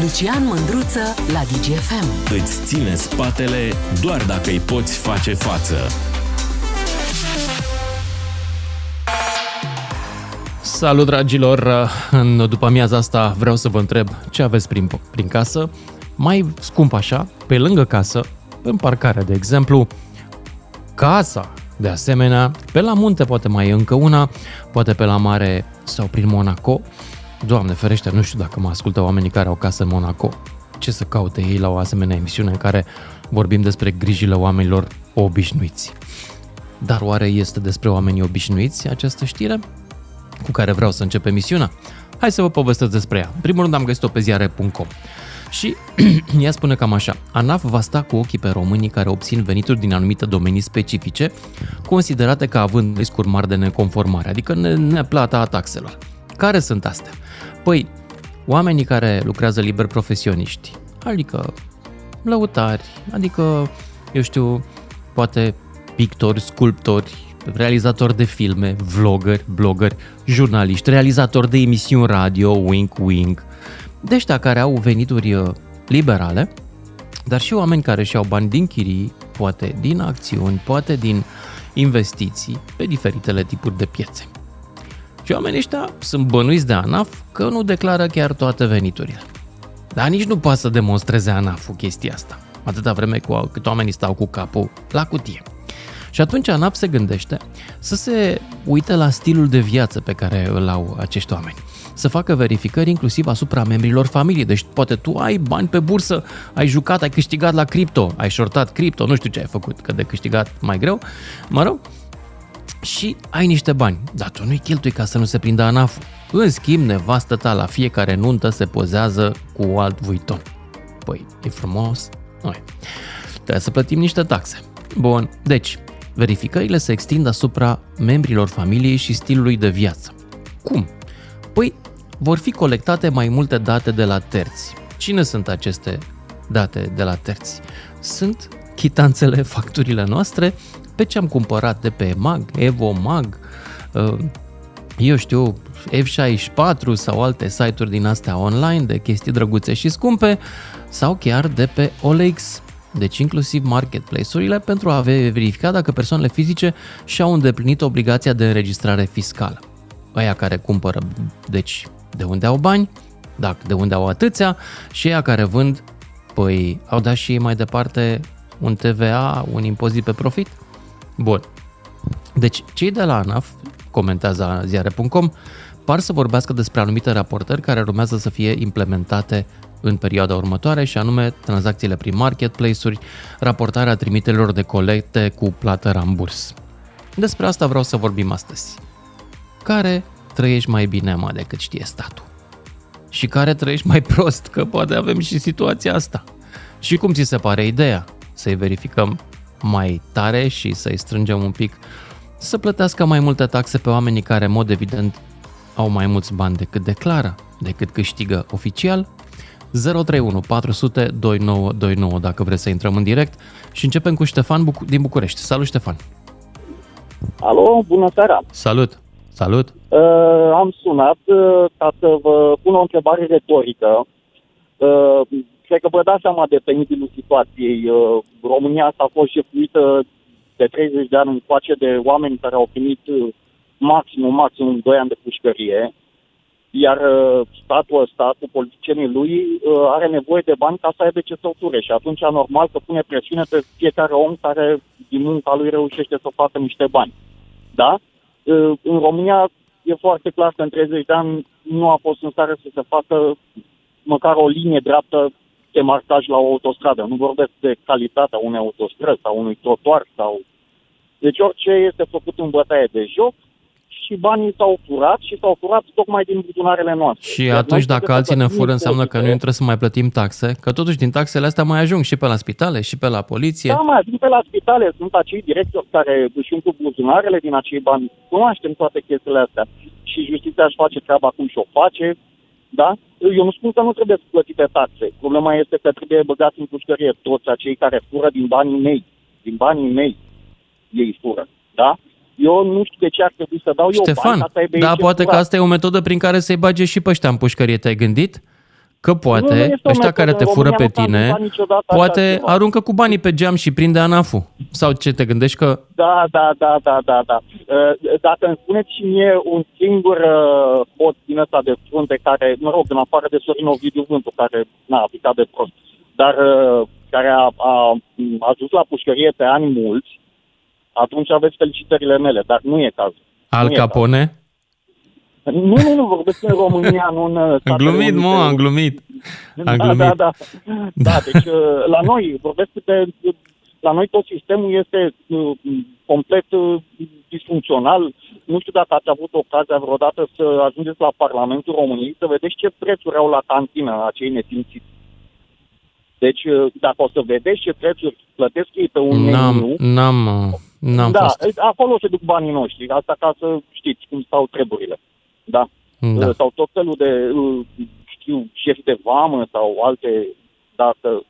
Lucian Mândruță la DGFM. Îți ține spatele doar dacă îi poți face față. Salut, dragilor! În după amiaza asta vreau să vă întreb ce aveți prin, prin casă. Mai scump așa, pe lângă casă, în parcare, de exemplu, casa, de asemenea, pe la munte poate mai e încă una, poate pe la mare sau prin Monaco. Doamne ferește, nu știu dacă mă ascultă oamenii care au casă în Monaco. Ce să caute ei la o asemenea emisiune în care vorbim despre grijile oamenilor obișnuiți. Dar oare este despre oamenii obișnuiți această știre? cu care vreau să încep emisiunea? Hai să vă povestesc despre ea. În primul rând am găsit-o pe ziare.com. Și ea spune cam așa, ANAF va sta cu ochii pe românii care obțin venituri din anumite domenii specifice, considerate ca având riscuri mari de neconformare, adică neplata taxelor. Care sunt astea? Păi, oamenii care lucrează liber profesioniști, adică lăutari, adică, eu știu, poate pictori, sculptori, realizatori de filme, vloggeri, blogger, jurnaliști, realizatori de emisiuni radio, wink wink, de ăștia care au venituri uh, liberale, dar și oameni care și-au bani din chirii, poate din acțiuni, poate din investiții pe diferitele tipuri de piețe. Și oamenii ăștia sunt bănuiți de ANAF că nu declară chiar toate veniturile. Dar nici nu poate să demonstreze ANAF-ul chestia asta, atâta vreme cu, cât oamenii stau cu capul la cutie. Și atunci ANAP se gândește să se uite la stilul de viață pe care îl au acești oameni. Să facă verificări inclusiv asupra membrilor familiei. Deci poate tu ai bani pe bursă, ai jucat, ai câștigat la cripto, ai shortat cripto, nu știu ce ai făcut, că de câștigat mai greu, mă rog, și ai niște bani, dar tu nu-i cheltui ca să nu se prindă anaf În schimb, nevastă ta la fiecare nuntă se pozează cu alt vuiton. Păi, e frumos? Noi. Trebuie să plătim niște taxe. Bun, deci, Verificările se extind asupra membrilor familiei și stilului de viață. Cum? Păi, vor fi colectate mai multe date de la terți. Cine sunt aceste date de la terți? Sunt chitanțele, facturile noastre pe ce am cumpărat de pe Mag, Evo Mag, uh, eu știu, F64 sau alte site-uri din astea online de chestii drăguțe și scumpe sau chiar de pe OLX deci inclusiv marketplace-urile, pentru a verifica dacă persoanele fizice și-au îndeplinit obligația de înregistrare fiscală. Aia care cumpără, deci de unde au bani, dacă de unde au atâția, și aia care vând, păi au dat și ei mai departe un TVA, un impozit pe profit? Bun. Deci cei de la ANAF, comentează ziare.com, par să vorbească despre anumite raportări care urmează să fie implementate în perioada următoare și anume tranzacțiile prin marketplace-uri, raportarea trimiterilor de colecte cu plată ramburs. Despre asta vreau să vorbim astăzi. Care trăiești mai bine, mă, decât știe statul? Și care trăiești mai prost, că poate avem și situația asta. Și cum ți se pare ideea? Să-i verificăm mai tare și să-i strângem un pic să plătească mai multe taxe pe oamenii care, în mod evident, au mai mulți bani decât declară, decât câștigă oficial 031 400 2929 dacă vreți să intrăm în direct și începem cu Ștefan Buc- din București. Salut Ștefan! Alo, bună seara! Salut! Salut! Uh, am sunat uh, ca să vă pun o întrebare retorică. Uh, cred că vă dați seama de penibilul situației. Uh, România asta a fost șefuită de 30 de ani încoace de oameni care au primit uh, maximum, maximum 2 ani de pușcărie iar uh, statul ăsta, cu politicienii lui, uh, are nevoie de bani ca să aibă ce torture și atunci normal că pune presiune pe fiecare om care din munca lui reușește să facă niște bani. Da? Uh, în România e foarte clar că în 30 de ani nu a fost în stare să se facă măcar o linie dreaptă de marcaj la o autostradă. Nu vorbesc de calitatea unei autostrăzi sau unui trotuar sau... Deci orice este făcut în bătaie de joc, și banii s-au furat și s-au furat tocmai din buzunarele noastre. Și Iar atunci dacă alții ne fură înseamnă că noi trebuie să mai plătim taxe, că totuși din taxele astea mai ajung și pe la spitale și pe la poliție. Da, mai ajung pe la spitale. Sunt acei directori care își umplu buzunarele din acei bani. Cunoaștem toate chestiile astea. Și justiția își face treaba cum și o face, da? Eu nu spun că nu trebuie să plătite taxe. Problema este că trebuie băgați în pușcărie toți acei care fură din banii mei. Din banii mei ei fură, da? Eu nu știu de ce ar trebui să dau Ștefan, eu bani ca să da, poate că asta e o metodă prin care să-i bage și pe ăștia în pușcărie, te-ai gândit? Că poate Nu, nu este o ăștia care te metodă. fură pe România nu s-a tine, întâmplat niciodată așa poate ceva. aruncă cu banii pe geam și prinde ANAF-ul. Sau ce te gândești că... Da, da, da, da, da, da. Uh, Dacă îmi spuneți și mie un singur uh, pod din ăsta de frunte care, mă rog, în afară de Sorin Ovidiu Vântu, care n-a aplicat de prost, dar uh, care a, a, a ajuns la pușcărie pe ani mulți, atunci aveți felicitările mele, dar nu e cazul. Al Nu e Capone? Nu, nu, nu, vorbesc în România, nu în uh, Am Statele glumit, mă, Unite. am glumit. Am da, glumit. da, da, da. deci uh, la noi, vorbesc de, la noi tot sistemul este uh, complet uh, disfuncțional. Nu știu dacă ați avut ocazia vreodată să ajungeți la Parlamentul României să vedeți ce prețuri au la cantină acei nesimțiți. Deci, uh, dacă o să vedeți ce prețuri plătesc ei pe un N-am, meniu, n-am, uh, n-am da, fost. acolo se duc banii noștri. Asta ca să știți cum stau treburile. Da. Da. Uh, sau tot felul de, uh, știu, șefi de vamă sau alte, dacă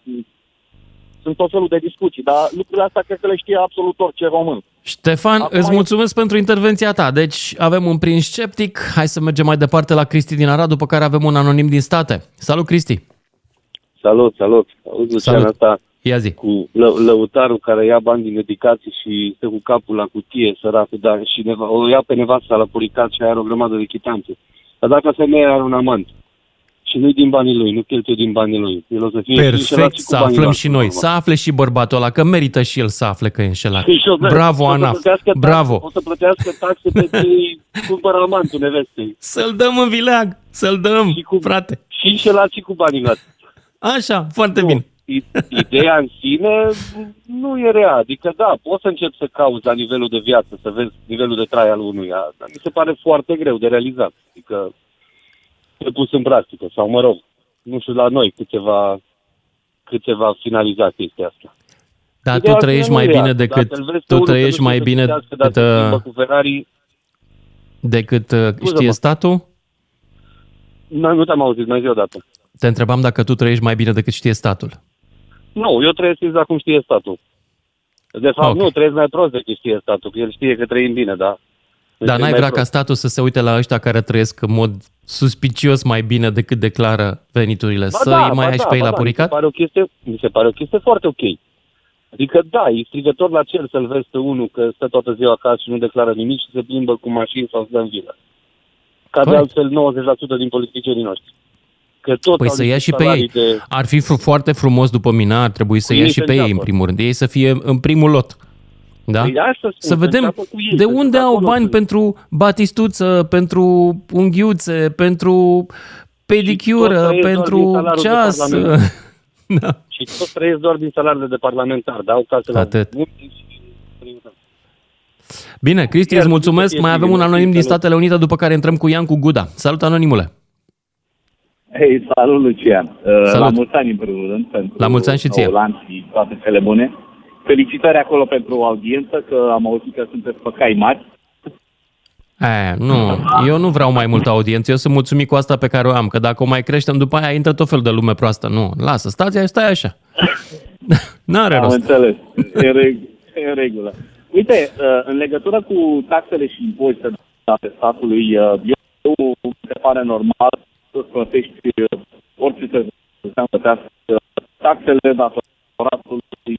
sunt tot felul de discuții, dar lucrurile astea cred că le știe absolut orice român. Ștefan, Acum îți e- mulțumesc pentru intervenția ta. Deci avem un prin sceptic, hai să mergem mai departe la Cristi din Arad, după care avem un anonim din state. Salut, Cristi! Salut, salut. Auzi, Lucian, Salut. asta Ia zi. cu lă, lăutarul care ia bani din medicație și stă cu capul la cutie, săracul, dar și neva, o ia pe nevasta la puricat și are o grămadă de chitanțe. Dar dacă femeia are un amant și nu din banii lui, nu cheltuie din banii lui, el o să fie înșelat Perfect, și cu să banii aflăm noastre, și noi. normal. Să afle și bărbatul ăla, că merită și el să afle că e înșelat. Și o să- Bravo, o să Anaf. plătească taxe- Bravo. O să plătească taxe pe cei cumpără amantul nevestei. Să-l dăm în vileag, să-l dăm, Și cu- frate. Și înșelat și cu banii noastre. Așa, foarte Nu. bine. I- Ideea în sine nu e rea. Adică, da, poți să începi să cauți la nivelul de viață, să vezi nivelul de trai al unuia, dar mi se pare foarte greu de realizat. Adică, de pus în practică. Sau, mă rog, nu știu la noi cât se va, cât se va finaliza chestia asta. Dar Ideea tu în trăiești sine mai nu e rea. bine decât Dacă îl vezi pe tu unul că trăiești nu mai știe să bine citească, dar decât, se uh, plimbă cu Ferrari, decât uh, știe Scuză-mă. statul? nu, nu te-am auzit, mai zi odată. Te întrebam dacă tu trăiești mai bine decât știe statul. Nu, eu trăiesc exact cum știe statul. De fapt, Ok. nu, trăiesc mai prost decât știe statul, că el știe că trăim bine, da. Dar n-ai mai vrea ca prost. statul să se uite la ăștia care trăiesc în mod suspicios mai bine decât declară veniturile, Ba să da, îi mai ba ai și da, pe ei ba la da, puricat? Mi se, pare o chestie, mi se pare o chestie foarte ok. Adică da, e strigător la cer să-l vezi pe unul că stă toată ziua acasă și nu declară nimic și se plimbă cu mașini sau stă în vilă. Ca de Corect. altfel 90% din politicienii noștri. Că tot Păi au să ia niște și pe ei. salarii De... Ar fi fr- foarte frumos după mine, ar trebui să Cu ia ei și să pe ei în înceapă. primul rând. Ei să fie în primul lot. Da? Păi asta spun, Să vedem înceapă cu ei, de pentru unde că au acolo bani sunt. pentru batistuță, pentru unghiuțe, pentru pedicură, trăiesc doar din pentru salariul de ceas. parlament. da. Și toți trăiesc doar din salariile de parlamentar, da? Au case la Atât. munte și... Bine, Cristi, Iar îți să mulțumesc. fie Mai avem bine, un anonim din salut. Statele Unite, după care intrăm cu Ian cu Guda. Salut, anonimule! Hei, salut Lucian! Uh, Salut. La mulți ani în primul rând pentru La mulți ani și ție. noul an și toate cele bune. Felicitări acolo pentru audiență, că am auzit că sunteți pe cai mari. E, nu, eu nu vreau mai multă audiență, eu sunt mulțumit cu asta pe care o am, că dacă o mai creștem, după aia intră tot felul de lume proastă. Nu, lasă, stați, stai așa. N-are Am rost. înțeles. E în, reg- e în regulă. Uite, uh, în legătură cu taxele și impozitele ale statului, uh, eu mi se pare normal să plătești uh, orice se înseamnă plătească taxele datoratului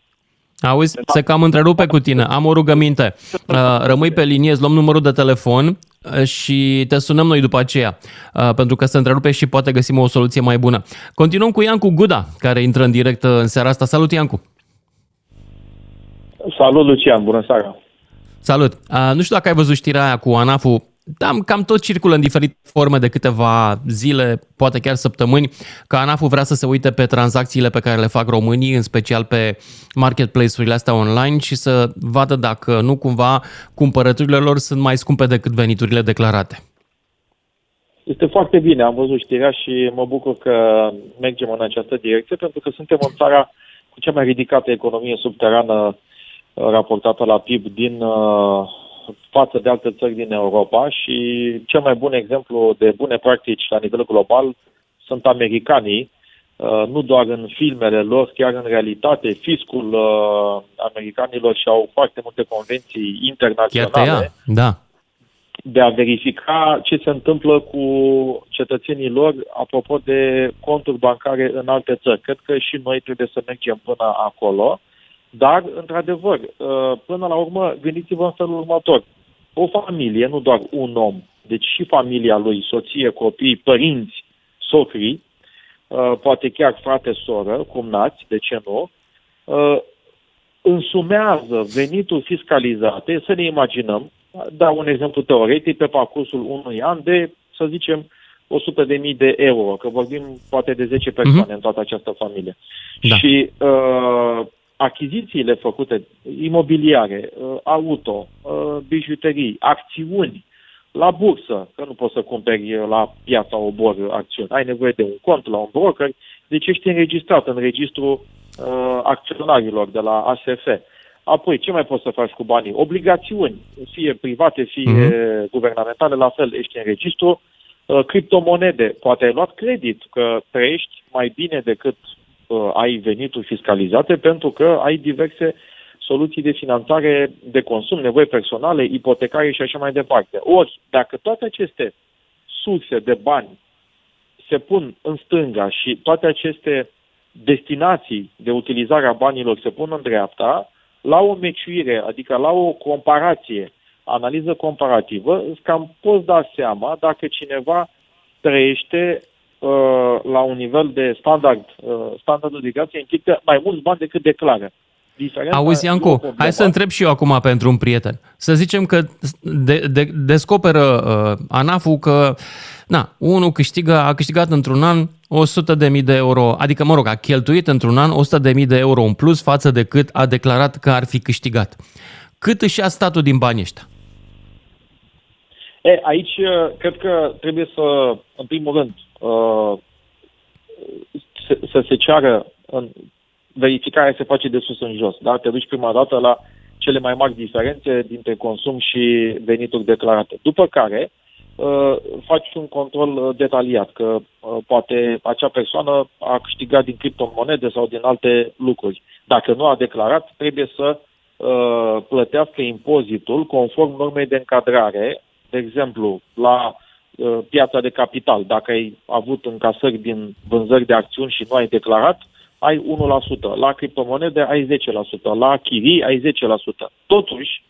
Auzi, se cam întrerupe cu tine. Am o rugăminte. Uh, Rămâi pe linie, îți luăm numărul de telefon uh, și te sunăm noi după aceea, uh, pentru că se întrerupe și poate găsim o soluție mai bună. Continuăm cu Iancu Guda, care intră în direct uh, în seara asta. Salut, Iancu! Salut, Lucian, bună seara. Salut! Uh, nu știu dacă ai văzut știrea aia cu ANAF-ul, Cam, cam tot circulă în diferite forme de câteva zile, poate chiar săptămâni, că ANAF-ul vrea să se uite pe tranzacțiile pe care le fac românii, în special pe marketplace-urile astea online și să vadă dacă nu cumva cumpărăturile lor sunt mai scumpe decât veniturile declarate. Este foarte bine, am văzut știrea și mă bucur că mergem în această direcție, pentru că suntem în țara cu cea mai ridicată economie subterană uh, raportată la PIB din uh, față de alte țări din Europa și cel mai bun exemplu de bune practici la nivel global sunt americanii, uh, nu doar în filmele lor, chiar în realitate, fiscul uh, americanilor și au foarte multe convenții Chiar te ia? internaționale Da. de a verifica ce se întâmplă cu cetățenii lor apropo de conturi bancare în alte țări. Cred că și noi trebuie să mergem până acolo, dar, într-adevăr, uh, până la urmă, gândiți-vă în felul următor. O familie, nu doar un om, deci și familia lui, soție, copii, părinți, socrii, uh, poate chiar frate, soră, cumnați, de ce nu, uh, însumează venituri fiscalizate, să ne imaginăm, dau un exemplu teoretic, pe parcursul unui an de, să zicem, 100.000 de euro, că vorbim poate de 10 persoane uh-huh. în toată această familie. Da. Și uh, achizițiile făcute, imobiliare, uh, auto, uh, bijuterii, acțiuni, la bursă, că nu poți să cumperi la piața obor acțiuni, ai nevoie de un cont la un broker, deci ești înregistrat în registrul uh, acționarilor de la ASF. Apoi, ce mai poți să faci cu banii? Obligațiuni, fie private, fie uh-huh. guvernamentale, la fel, ești în registru. Uh, criptomonede, poate ai luat credit, că trăiești mai bine decât uh, ai venituri fiscalizate, pentru că ai diverse soluții de finanțare de consum, nevoi personale, ipotecare și așa mai departe. Ori, dacă toate aceste surse de bani se pun în stânga și toate aceste destinații de utilizare a banilor se pun în dreapta, la o meciuire, adică la o comparație, analiză comparativă, îți cam poți da seama dacă cineva trăiește uh, la un nivel de standard, uh, standardul de viață implică mai mulți bani decât declară. Diferența Auzi, Iancu, hai să întreb și eu acum pentru un prieten. Să zicem că de, de, descoperă uh, ANAF-ul că na, unul câștigă, a câștigat într-un an 100.000 de euro, adică, mă rog, a cheltuit într-un an 100.000 de euro în plus față de cât a declarat că ar fi câștigat. Cât își ia statul din banii ăștia? E, aici uh, cred că trebuie să, în primul rând, uh, să, să se ceară în, verificarea se face de sus în jos. Da? Te duci prima dată la cele mai mari diferențe dintre consum și venituri declarate. După care uh, faci un control uh, detaliat, că uh, poate acea persoană a câștigat din criptomonede sau din alte lucruri. Dacă nu a declarat, trebuie să uh, plătească impozitul conform normei de încadrare, de exemplu, la uh, piața de capital. Dacă ai avut încasări din vânzări de acțiuni și nu ai declarat, ai 1%, la criptomonede ai 10%, la chirii ai 10%. Totuși,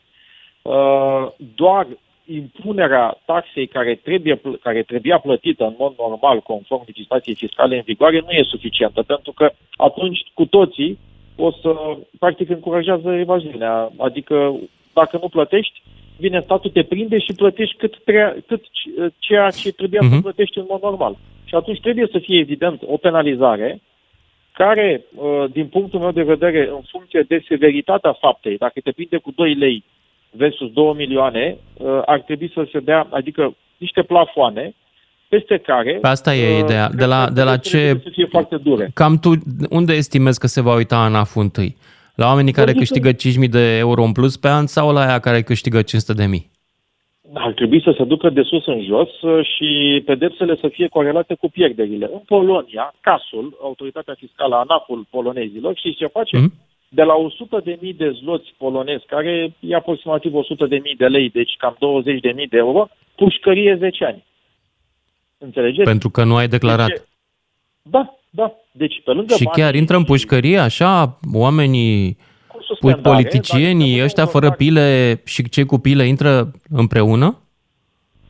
uh, doar impunerea taxei care, trebuie, care trebuia plătită în mod normal conform legislației fiscale în vigoare nu e suficientă, pentru că atunci cu toții o să, practic, încurajează evaziunea. Adică, dacă nu plătești, vine statul, te prinde și plătești cât, trea, cât ceea ce trebuia uh-huh. să mhm. plătești în mod normal. Și atunci trebuie să fie, evident, o penalizare care, uh, din punctul meu de vedere, în funcție de severitatea faptei, dacă te prinde cu 2 lei versus 2 milioane, uh, ar trebui să se dea, adică niște plafoane peste care... Pe asta e uh, ideea. De la, de la ce... Să fie foarte dure. Cam tu, unde estimezi că se va uita ANAF întâi? La oamenii care câștigă 5.000 de euro în plus pe an sau la aia care câștigă 500.000? ar trebui să se ducă de sus în jos uh, și pedepsele să fie corelate cu pierderile. În Polonia, CASul, autoritatea fiscală, ANAF-ul polonezilor, și ce face? Mm? De la 100.000 de, mii de zloți polonezi, care e aproximativ 100.000 de, mii de lei, deci cam 20.000 de, mii de euro, pușcărie 10 ani. Înțelegeți? Pentru că nu ai declarat. Deci, da, da. Deci, pe lângă Și chiar intră în pușcărie, așa, oamenii Politicienii dacă, ăștia fără pile și cei cu pile intră împreună?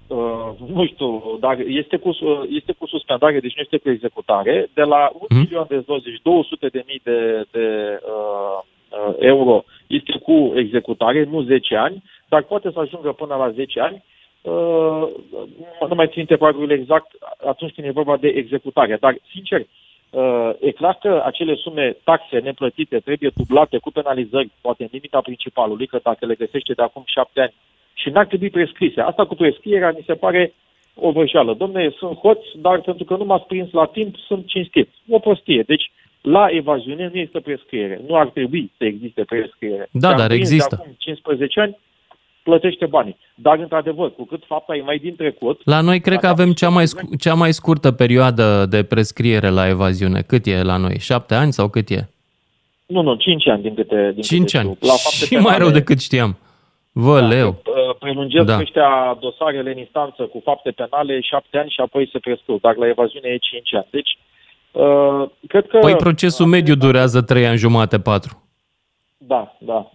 Uh, nu știu, dar este cu, uh, este cu suspendare, deci nu este cu executare. De la 1 hmm? milion de zloți, deci 200 de mii de, de uh, uh, euro este cu executare, nu 10 ani, dar poate să ajungă până la 10 ani. Uh, nu mai țin pragurile exact atunci când e vorba de executare. Dar, sincer, Uh, e clar că acele sume, taxe neplătite, trebuie dublate cu penalizări, poate în limita principalului, că dacă le găsește de acum șapte ani și n-ar trebui prescrise. Asta cu prescrierea mi se pare o vrăjeală. Domne, sunt hoți, dar pentru că nu m-ați prins la timp, sunt cinstit. O prostie. Deci, la evaziune nu este prescriere. Nu ar trebui să existe prescriere. Da, dar există. De acum 15 ani, plătește banii. Dar, într-adevăr, cu cât fapta e mai din trecut... La noi cred că avem cea mai, scu- cea mai scurtă perioadă de prescriere la evaziune. Cât e la noi? Șapte ani sau cât e? Nu, nu, cinci ani din câte... Din cinci câte ani. La fapte și penale, mai rău decât știam. Vă, da, leu. prelungesc Da. ăștia dosarele în instanță cu fapte penale șapte ani și apoi se prescriu, dar la evaziune e cinci ani. Deci, uh, cred că... Păi procesul mediu durează 3 ani jumate, 4. Da, da.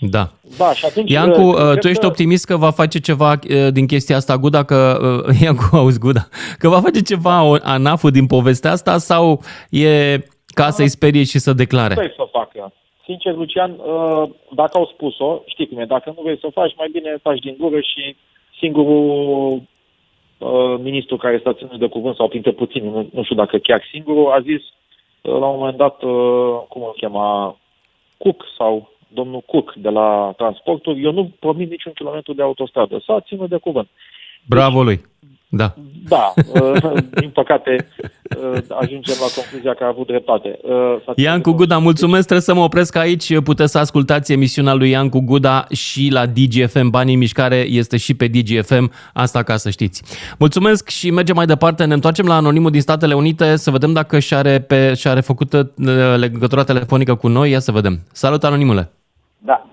Da. Da, și atunci... Iancu, uh, uh, cred tu ești că- optimist că va face ceva uh, din chestia asta Guda, că uh, Iancu, auzi Guda, că va face ceva o- ANAF-ul din povestea asta sau e ca să-i sperie și să declare? vrei să o facă. Sincer, Lucian, uh, dacă au spus-o, știi cum e, dacă nu vrei să o faci, mai bine faci din gură și singurul uh, ministru care s-a ținut de cuvânt, sau printre puțini, nu, nu știu dacă chiar singurul, a zis uh, la un moment dat, uh, cum îl chema, Cook sau domnul Cook de la transporturi, eu nu promit niciun kilometru de autostradă. S-a ținut de cuvânt. Bravo lui. Da. Da, uh, din păcate uh, ajungem la concluzia că a avut dreptate. Uh, s-a ținut de Iancu cuvânt. Guda, mulțumesc, trebuie să mă opresc aici. Puteți să ascultați emisiunea lui Iancu Guda și la DGFM. Banii în mișcare este și pe DGFM, asta ca să știți. Mulțumesc și mergem mai departe. Ne întoarcem la anonimul din Statele Unite să vedem dacă și-are, pe, și-are făcut uh, legătura telefonică cu noi. Ia să vedem. Salut, anonimule! Da.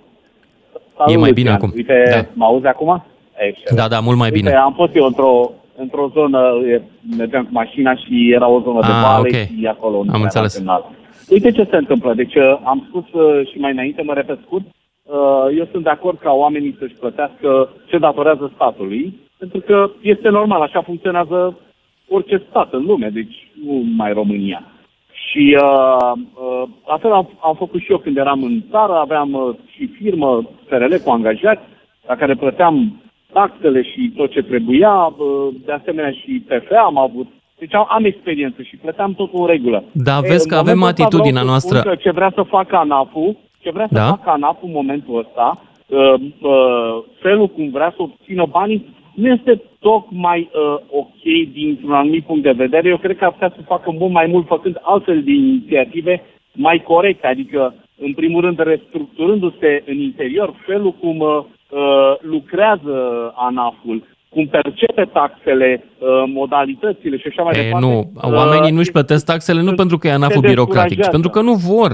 E mai bine acum. Uite, Da. da. mă auzi acum? Excelent. Da, da, mult mai Uite, bine. am fost eu într-o, într-o zonă, e, mergeam cu mașina și era o zonă de Ah, vale ok. și acolo nu Am era înțeles. semnal. Uite ce se întâmplă. Deci uh, am spus uh, și mai înainte, mă repet scurt, uh, eu sunt de acord ca oamenii să-și plătească ce datorează statului, pentru că este normal, așa funcționează orice stat în lume, deci nu mai România. Și uh, uh, la fel am, am făcut și eu când eram în țară, aveam uh, și firmă FRL cu angajați, la care plăteam taxele și tot ce trebuia, uh, de asemenea și PFA am avut. Deci am, am experiență și plăteam totul în regulă. Da, Ei, vezi în că avem momentul ăsta atitudinea vreau să spun noastră. Că ce vrea să facă ANAF-ul, ce vrea să Da. facă ANAF-ul în momentul ăsta, uh, uh, felul cum vrea să obțină banii, nu este tocmai uh, ok dintr-un anumit punct de vedere. Eu cred că ar putea să facă mult mai mult făcând altfel de inițiative mai corecte, adică, în primul rând, restructurându-se în interior felul cum uh, uh, lucrează ANAF-ul, cum percepe taxele, uh, modalitățile și așa mai E, departe. nu, oamenii nu-și este- plătesc taxele nu se- pentru că e anaful se birocratic, ci descurajează. pentru că nu vor,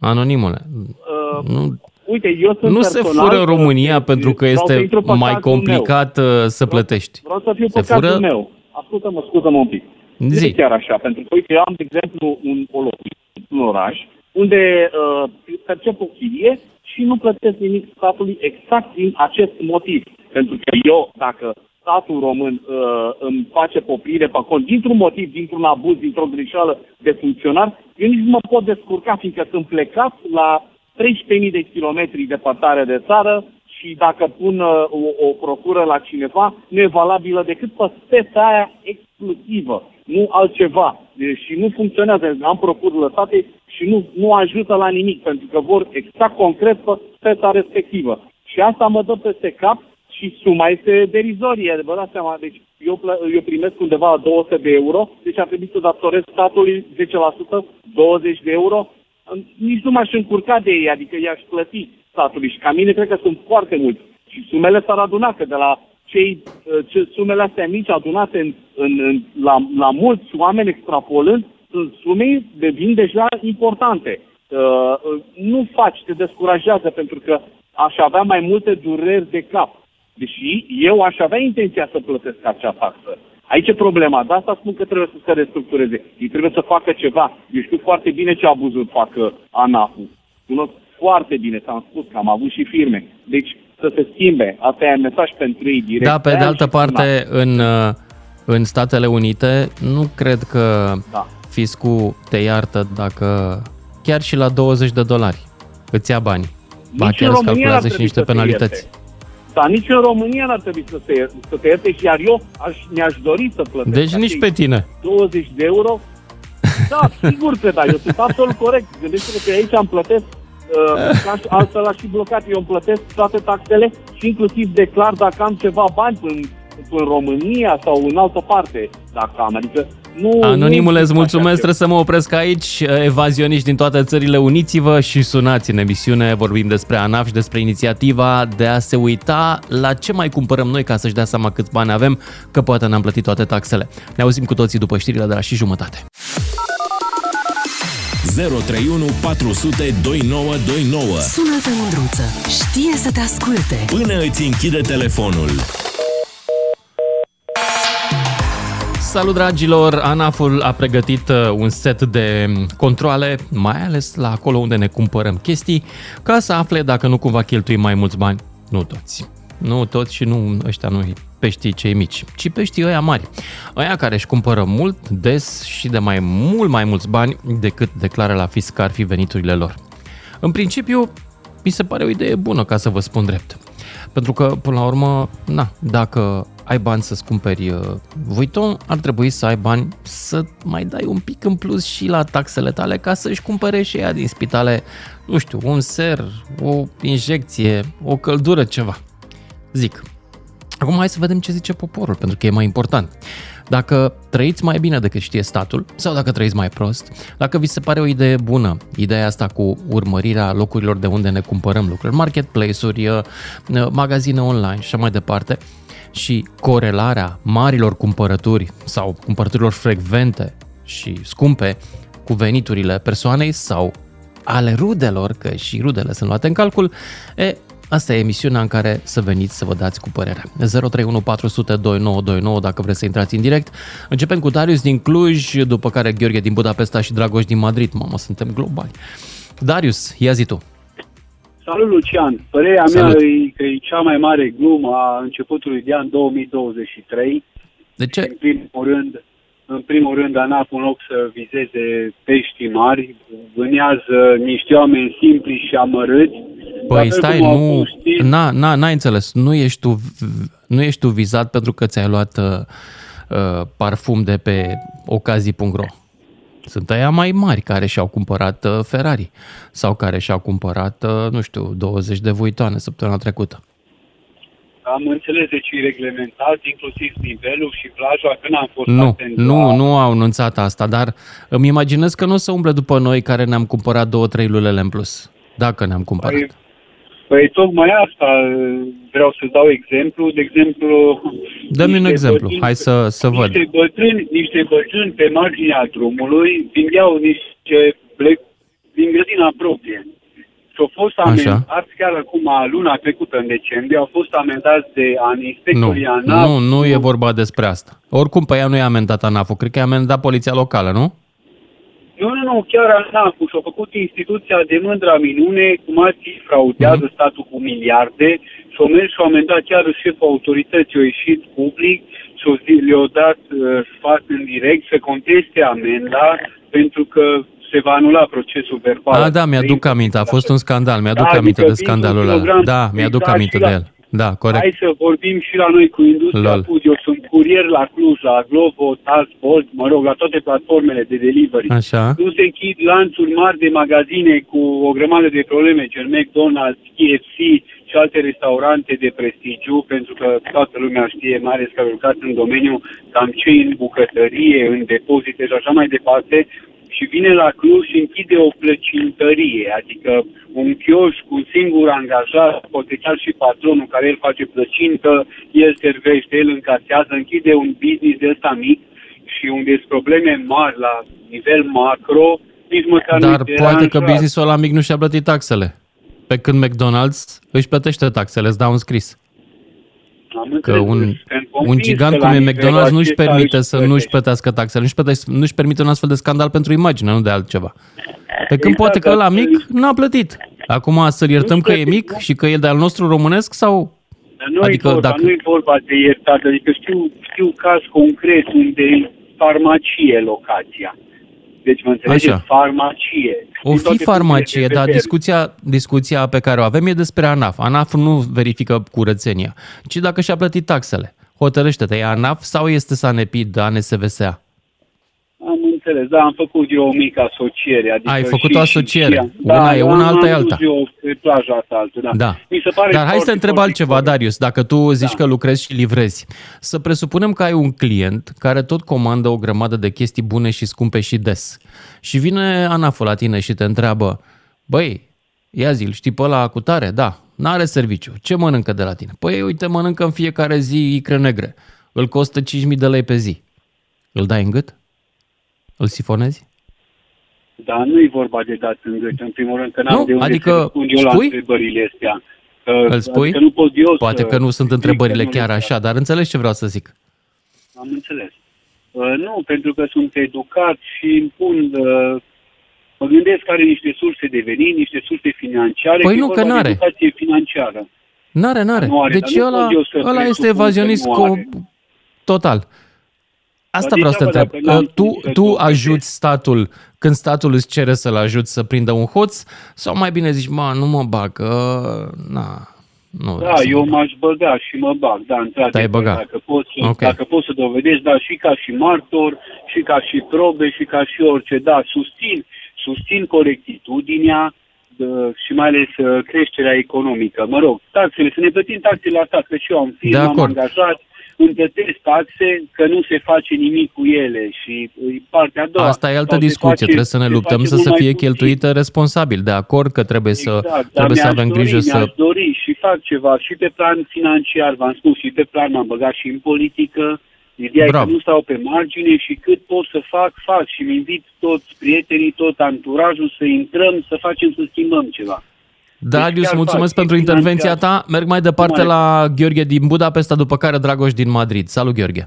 anonimule. Uh, Nu, Uite, eu sunt nu se personal, fură în România uh, pentru că vreau să este intru pe mai cazul complicat uh, să plătești. Meu. Vreau să fiu Se pe cazul fură? meu. Ascultă-mă, scuză-mă un pic. Nu Zi. e chiar așa, pentru că, uite, eu am, de exemplu, un, o locuință, un oraș, unde uh, percep o chirie și nu plătesc nimic statului exact din acest motiv. Pentru că eu, dacă statul român uh, îmi face poprire pe cont, dintr-un motiv, dintr-un abuz, dintr-o greșeală de funcționar, eu nici nu mă pot descurca, fiindcă sunt plecat la 13.000 de kilometri departare de țară și dacă pun uh, o, o procură la cineva, nu e valabilă decât pe speța aia exclusivă, nu altceva. Deci, și nu funcționează. Am procură lăsate și nu, nu ajută la nimic, pentru că vor exact concret pe speța respectivă. Și asta mă dă peste cap și suma este derizorie, vă dați seama. Deci eu, plă- eu primesc undeva 200 de euro, deci ar trebui să datorez statului 10%, 20 de euro. Nici nu m-aș încurca de ei, adică i-aș plăti statului. Și ca mine cred că sunt foarte mulți. Și sumele s-ar aduna, că de la cei, uh, ce, sumele astea mici adunate în, în, în, la, la mulți oameni extrapolând, sunt sume devin deja importante. Uh, uh, nu faci, te descurajează pentru că aș avea mai multe dureri de cap. Deși eu aș avea intenția să plătesc acea taxă. Aici e problema. De asta spun că trebuie să se restructureze. Ei trebuie să facă ceva. Eu știu foarte bine ce abuzuri fac uh, ANAF-ul. Cunosc foarte bine, ți-am spus că am avut și firme. Deci să se schimbe. Asta e un mesaj pentru ei direct. Da, pe de Aia altă și sunat. parte, în, uh, în Statele Unite, nu cred că Da. fiscul te iartă dacă chiar și la 20 de dolari îți ia bani. Ba Nici chiar în îți România calculează n-ar și niște trebui să te penalități. ierte. Dar nici în România n-ar trebui să te, să te ierte și iar eu aș, mi-aș dori să plătesc. Deci nici acei pe tine. 20 de euro. Da, sigur că da, eu sunt absolut corect. Gândește-te că aici am plătesc, uh, ca și- altfel aș fi blocat, eu îmi plătesc toate taxele și inclusiv declar dacă am ceva bani în, în România sau în altă parte, dacă am. Adică nu... Anonimule, nu îți mulțumesc, așa trebuie să mă opresc aici. Evazioniști din toate țările, uniți-vă și sunați în emisiune. Vorbim despre ANAF și despre inițiativa de a se uita la ce mai cumpărăm noi ca să-și dea seama câți bani avem, că poate n-am plătit toate taxele. Ne auzim cu toții după știrile de la și jumătate. 031 400 2929. Sună-te, Mândruță. Știe să te asculte. Până îți închide telefonul. Salut dragilor! ANAF-ul a pregătit uh, un set de controle, mai ales la acolo unde ne cumpărăm chestii, ca să afle dacă nu cumva cheltuim mai mulți bani. Nu toți. Nu toți și nu ăștia nu peștii cei mici, ci peștii ăia mari. Ăia care își cumpără mult, des și de mai mult mai mulți bani decât declară la fisc ar fi veniturile lor. În principiu, mi se pare o idee bună, ca să vă spun drept. Pentru că, până la urmă, na, dacă ai bani să-ți cumperi uh, Vuitton, ar trebui să ai bani să mai dai un pic în plus și la taxele tale ca să-și cumpere și ea din spitale, nu știu, un ser, o injecție, o căldură, ceva. Zic. Acum hai să vedem ce zice poporul, pentru că e mai important. Dacă trăiți mai bine decât știe statul sau dacă trăiți mai prost, dacă vi se pare o idee bună, ideea asta cu urmărirea locurilor de unde ne cumpărăm lucruri, marketplace-uri, uh, magazine online și așa mai departe, și corelarea marilor cumpărături sau cumpărăturilor frecvente și scumpe cu veniturile persoanei sau ale rudelor, că și rudele sunt luate în calcul, e, Asta e emisiunea în care să veniți să vă dați cu părerea. 031 dacă vreți să intrați în direct. Începem cu Darius din Cluj, după care Gheorghe din Budapesta și Dragoș din Madrid. Mamă, suntem globali. Darius, ia zi tu. Salut, Lucian! Părerea Salut. mea e că e cea mai mare glumă a începutului de an 2023. De ce? În primul rând, în primul rând, ANAP, în loc să vizeze pești mari, vânează niște oameni simpli și amărâți. Păi stai, nu, na, na, n-ai înțeles, nu ești, tu, nu ești tu vizat pentru că ți-ai luat uh, uh parfum de pe ocazii.ro. Sunt aia mai mari care și-au cumpărat uh, Ferrari sau care și-au cumpărat, uh, nu știu, 20 de vuitoane săptămâna trecută. Am înțeles de ce e reglementat, inclusiv nivelul și plaja, când am fost Nu, nu, nu au anunțat asta, dar îmi imaginez că nu o să umble după noi care ne-am cumpărat două, trei lulele în plus, dacă ne-am cumpărat. Păi, Păi tocmai asta vreau să dau exemplu. De exemplu... Dă-mi un exemplu, bătrâni, hai să, să niște văd. Bătrâni, niște bătrâni pe marginea drumului vindeau niște plec din grădina proprie. Și au fost amendați chiar acum, luna trecută, în decembrie, au fost amendați de an inspectorii nu, ANAF. Nu, nu e vorba despre asta. Oricum, pe ea nu i-a amendat ANAF-ul, cred că i-a amendat poliția locală, nu? Nu, nu, nu, chiar așa și au făcut instituția de mândra minune, cum alții fraudează mm-hmm. statul cu miliarde și au mers și au amendat chiar șeful autorității, au ieșit public și le-au dat uh, sfat în direct să conteste amenda pentru că se va anula procesul verbal. Ah, da, mi-aduc aminte, a fost un scandal, mi-aduc da, aminte adică de scandalul ăla. Da, mi-aduc exact aminte de el. Da, corect. Hai să vorbim și la noi cu industria Lol. food. Eu sunt curier la Cluj, la Glovo, Task, Bolt, mă rog, la toate platformele de delivery. Așa. Nu se închid lanțuri mari de magazine cu o grămadă de probleme, gen McDonald's, KFC și alte restaurante de prestigiu, pentru că toată lumea știe, mai ales că lucrat în domeniu, cam ce în bucătărie, în depozite și așa mai departe, și vine la Cluj și închide o plăcintărie, adică un chioș cu un singur angajat, poate chiar și patronul care el face plăcintă, el servește, el încasează, închide un business de ăsta mic și unde sunt probleme mari la nivel macro, nici măcar Dar nu poate că businessul ăla mic nu și-a plătit taxele. Pe când McDonald's își plătește taxele, îți dau un scris. Am că un, un gigant cum e McDonald's nu-și permite să nu-și plătească taxele, nu-și, plătește, nu-și permite un astfel de scandal pentru imagine, nu de altceva. Pe când exact, poate că la mic n-a plătit. Acum să-l iertăm că e mic și că e de-al nostru românesc sau... Nu adică vorba, dacă... nu e vorba de iertat, adică știu, știu caz concret unde farmacie locația. Deci, mă înțelegeți, Așa. farmacie. O fi farmacie, dar discuția, discuția pe care o avem e despre ANAF. ANAF nu verifică curățenia, ci dacă și-a plătit taxele. Hotărăște-te, e ANAF sau este SANEPID, ANSVSA? Am înțeles, da, am făcut eu o mică asociere. Adică Ai făcut și, o asociere. Și, una da, e una, alta e alta. Eu pe plaja asta altă, da. da. Mi se pare Dar hai să întreb altceva, Darius, dacă tu zici da. că lucrezi și livrezi. Să presupunem că ai un client care tot comandă o grămadă de chestii bune și scumpe și des. Și vine Anaful la tine și te întreabă, băi, ia zi știi pe ăla cu tare? Da, n-are serviciu. Ce mănâncă de la tine? Păi uite, mănâncă în fiecare zi icre negre. Îl costă 5.000 de lei pe zi. Îl dai în gât? Îl sifonezi? Dar nu e vorba de dat în gât, în primul rând, că n-am Nu, de unde adică să răspund eu la spui? întrebările astea. Că, Îl spui? Adică nu pot eu Poate să că nu sunt zic întrebările că nu chiar le- așa, dar înțelegi ce vreau să zic. Am înțeles. Uh, nu, pentru că sunt educat și îmi pun... Uh, mă gândesc că are niște surse de venit, niște surse financiare. Păi că e nu, vorba că de n-are. educație financiară. N-are, n-are. Nu are, Deci dar nu ăla, pot eu să ăla este presupun că evazionist nu cu... are. total. Asta Dar vreau să te degeaba întreb. dacă n-am Uh, Tu, cum să tu dovedesc. ajuți statul când statul îți cere să-l ajuți să prindă un hoț sau mai bine zici, mă, nu mă bag, că... Na, nu vreau Da, să eu mă bag." m-aș băga și mă bag, da, într-adevăr. Te-ai băga. Dacă pot, să, Ok. dacă pot să dovedesc, da, și ca și martor, și ca și probe, și ca și orice, da, susțin, susțin corectitudinea dă, și mai ales uh, creșterea economică. Mă rog, taxele, să ne plătim taxele la stat, că și eu am De firmă, am acord. angajat, îmi plătesc taxe, că nu se face nimic cu ele și e partea a doua. Asta e altă Sau se discuție, face- trebuie să ne se luptăm face să mult se mai fie puțin. cheltuită responsabil. De acord că trebuie să, Exact, dar trebuie să mi-aș avem dori, grijă mi-aș să... dori și fac ceva și pe plan financiar, v-am spus, și pe plan m-am băgat și în politică. Ideea e Bravo. că nu stau pe margine și cât pot să fac, fac și îmi invit toți prietenii, tot anturajul să intrăm, să facem, să schimbăm ceva. Darius, chiar mulțumesc fac, pentru e intervenția financiar. ta. Merg mai departe Mai- la Gheorghe din Budapesta, după care Dragoș din Madrid. Salut, Gheorghe!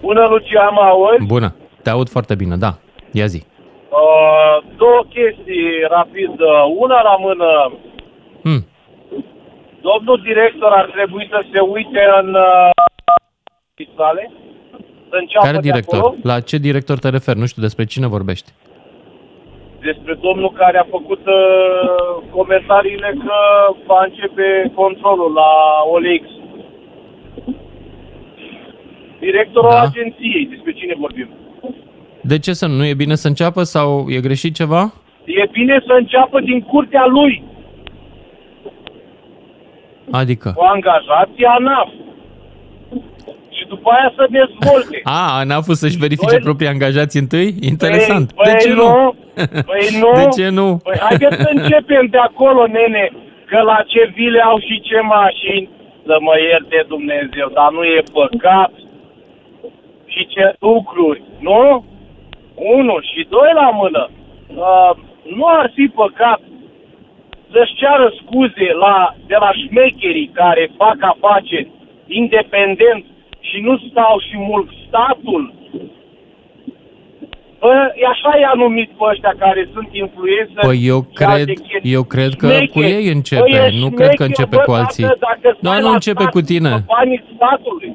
Bună, Lucia, mă auzi? Bună! Te aud foarte bine, da. Ia zi. Uh, două chestii rapid. Uh, Una la mână. Hmm. Domnul director ar trebui să se uite în uh, sale. Să înceapă Care de director? Acolo, La ce director te referi? Nu știu despre cine vorbești. Despre domnul care a făcut uh, comentariile că va începe controlul la OLX. Directorul Da. agenției, despre cine vorbim? De ce să nu? Nu e bine să înceapă sau e greșit ceva? E bine să înceapă din curtea lui, Adică? cu angajații ANAF. Și după aia să dezvolte. A, n-a fost să-și verifice Noi- proprii angajați întâi? Interesant. Păi, de ce păi nu? Păi nu. De ce nu? Păi haideți să începem de acolo, nene, că la ce vile au și ce mașini, să mă ierte Dumnezeu, dar nu e păcat și ce lucruri, nu? Unu și doi la mână. Uh, nu ar fi păcat să-și ceară scuze la, de la șmecherii care fac afaceri independent și nu stau și mult statul. Bă, e așa i-a numit pe ăștia care sunt influențări Păi eu și alte cred, chestii. eu cred că Șmecheri. cu ei Bă, începe, e nu cred că șmecher, începe bă, cu dacă- alții. Dacă Da, stai nu la începe stat, cu tine. pe banii statului.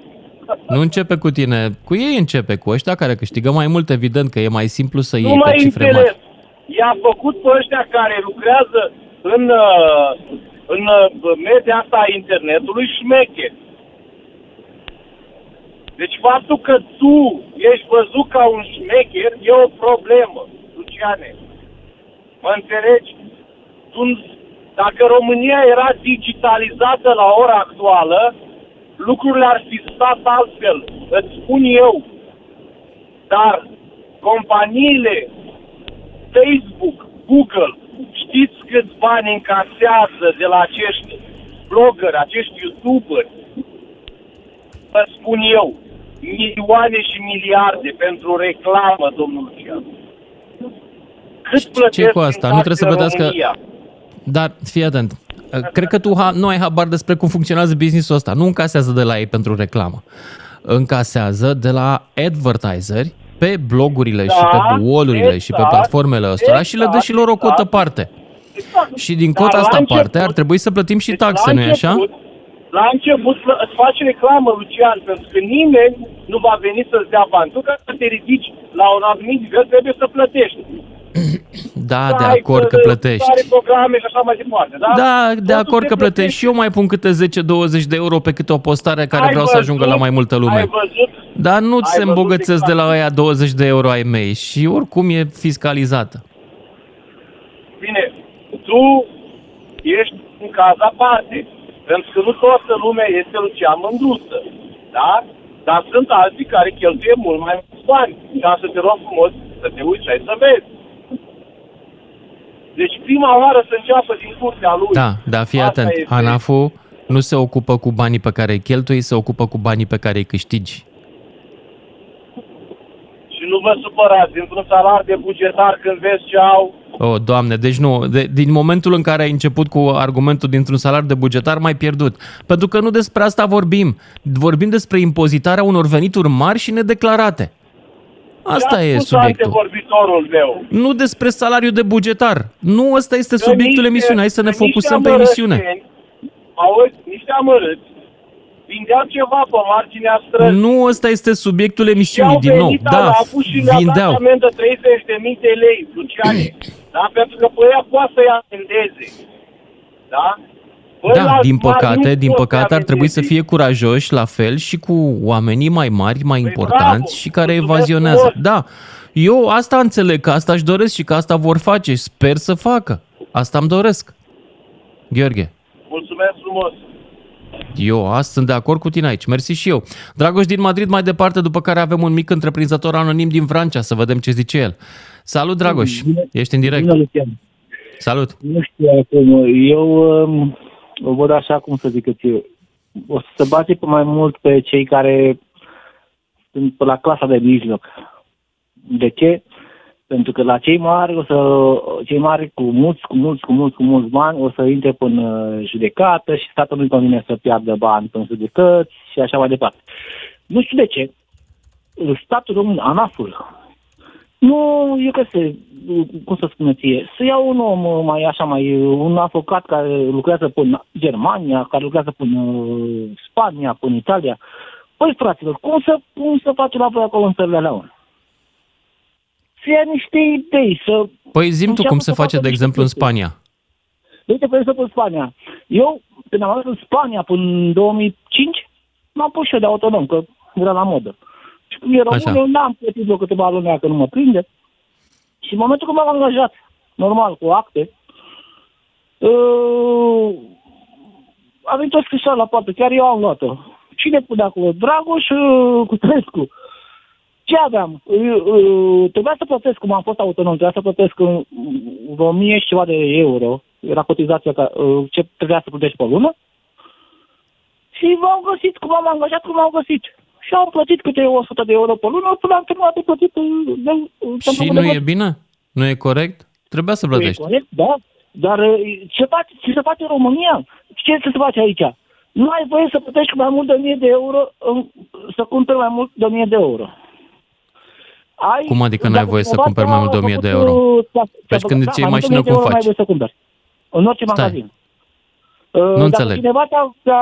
Nu începe cu tine, cu ei începe, cu ăștia care câștigă mai mult, evident că e mai simplu să Nu iei pe mai cifre înțeles. mari. I-a făcut pe ăștia care lucrează în, uh, în uh, media asta a internetului șmeche. Deci faptul că tu ești văzut ca un șmecher e o problemă, Luciane. Mă înțelegi? Tu, dacă România era digitalizată la ora actuală, lucrurile ar fi stat altfel, îți spun eu. Dar companiile Facebook, Google, știți câți bani încasează de la acești bloggeri, acești youtuberi? Vă spun eu, milioane și miliarde pentru reclamă, domnul Lucian. Cât plătesc cu asta? în Nu trebuie să taxe în plătească- România? Dar, fii atent, cred că tu ha- nu ai habar despre cum funcționează businessul ăsta. Nu încasează de la ei pentru reclamă. Încasează de la advertiseri pe blogurile și Da, pe wall-urile și pe exact, platformele ăstora și le dă și lor o cotă exact. parte. Exact. Și din Dar cota la asta început- parte ar trebui să plătim și Deci, taxe, la nu-i așa? început- La început să- îți faci reclamă, Lucian, pentru că nimeni nu va veni să-ți dea bani. Tu ca să te ridici la un anumit nivel trebuie să plătești. Da, Să de ai, acord că să- plătești. să ai programe și așa mai departe. Da, Da, de Totul acord se că plătești. Și eu mai pun câte 10-20 de euro pe câte o postare care Ai vreau să văzut? ajungă la mai multă Ai lume. văzut? Dar nu-ți Ai se văzut îmbogățesc de exact. la aia 20 de euro ai mei și oricum e fiscalizată. Bine, tu ești în caz aparte. Pentru că nu toată lumea este Lucian Mândruță. Da? Dar sunt alții care cheltuie mult mai mulți bani. Și am să te rog frumos să te uiți și ai să vezi. Deci prima oară să înceapă din curtea lui. Da, da, fii Asta atent. este. ANAF-ul nu se ocupă cu banii pe care îi cheltui, se ocupă cu banii pe care îi câștigi. Și nu vă supărați, dintr-un salar de bugetar când vezi ce au, O, oh, doamne, deci nu, de, din momentul în care ai început cu argumentul dintr-un salar de bugetar, mai pierdut. Pentru că nu despre asta vorbim. Vorbim despre impozitarea unor venituri mari și nedeclarate. Asta ce-a e spus subiectul. vorbitorul meu. Nu despre salariul de bugetar. Nu ăsta este Că subiectul niște- emisiunii. Hai să ne că niște focusăm pe emisiune. amărățeni, Auzi, niște amărâți, vindeau ceva pe marginea străzii. Nu ăsta este subiectul Și au emisiunii, din nou. venit Da, ANAF-ul și le-a dat vindeau. amendă 30.000 de lei, Luciane. da? Pentru că pe ea poate să-i amendeze. Da? Bă, Da, la din mari păcate, nu din pot păcate să ar trebui să amendeze. fie curajoși la fel și cu oamenii mai mari, mai importanți bravo, și care mulțumesc evazionează. frumos. Da, eu asta înțeleg, că asta își doresc și că asta vor face. Sper să facă. Asta îmi doresc. Gheorghe. Mulțumesc frumos. Eu asta sunt de acord cu tine aici. Mersi și eu. Dragoș din Madrid mai departe, după care avem un mic întreprinzător anonim din Vrancea, să vedem ce zice el. Salut, Dragoș. Ești în direct. Bine, Lucian. Salut. Nu știu acum. Eu um, o văd așa, cum să zic eu. O să se bate pe mai mult pe cei care sunt pe la clasa de mijloc. De ce? Pentru că la cei mari, o să, cei mari cu mulți, cu mulți, cu mulți, cu mulți bani, o să intre până judecată și statul nu-i convine să piardă bani până judecăți și așa mai departe. Nu știu de ce. Statul român, ANAF-ul, nu, eu cred să, cum să spun ție, să iau un om mai așa, mai, un avocat care lucrează până Germania, care lucrează până Spania, până Italia. Păi, fraților, cum să, cum să face la voi acolo în țările alea? Să ia niște idei, să... Păi zim tu înceapă cum se să face, facă de niște exemplu, în chestii. Spania. De uite, pe exemplu, în Spania. Eu, când am ajuns în Spania până în 2005, m-am pus și eu de autonom, că era la modă. Și cum era Așa. român, eu n-am plătit vreo câteva luni că nu mă prinde. Și în momentul când m-am angajat, normal, cu acte, uh, a venit o scrisoare la poartă, chiar eu am luat-o. Cine pune acolo? Dragoș uh, Cutrescu. Ce aveam? Uh, uh, trebuia să plătesc, cum am fost autonom, trebuia să plătesc uh, vreo mie și ceva de euro. Era cotizația ca, uh, ce trebuia să plătești pe lună. Și m-au găsit, cum am angajat, cum am găsit. Și am plătit câte 100 de euro pe lună până am terminat de plătit. uh, De, de, Și nu e bine? Nu e corect? Trebuia să nu e plătești. corect, da. Dar uh, ce, face, ce se face în România? Ce se face aici? Nu ai voie să plătești cu mai mult de 1000 de euro, în, să cumperi mai mult de 1000 de euro. Ai, Cum adică n-ai dacă voie să cineva cumperi mai mult de ți-a 1000 de făcut, euro? uh, ți-a- ți-a Deci făcut- când da, îți iei mai mult de mașină, 1000 de cum euro N-ai faci? voie să cumperi. În orice Stai. magazin. Uh, dacă înțeleg. cineva ți-a, ți-a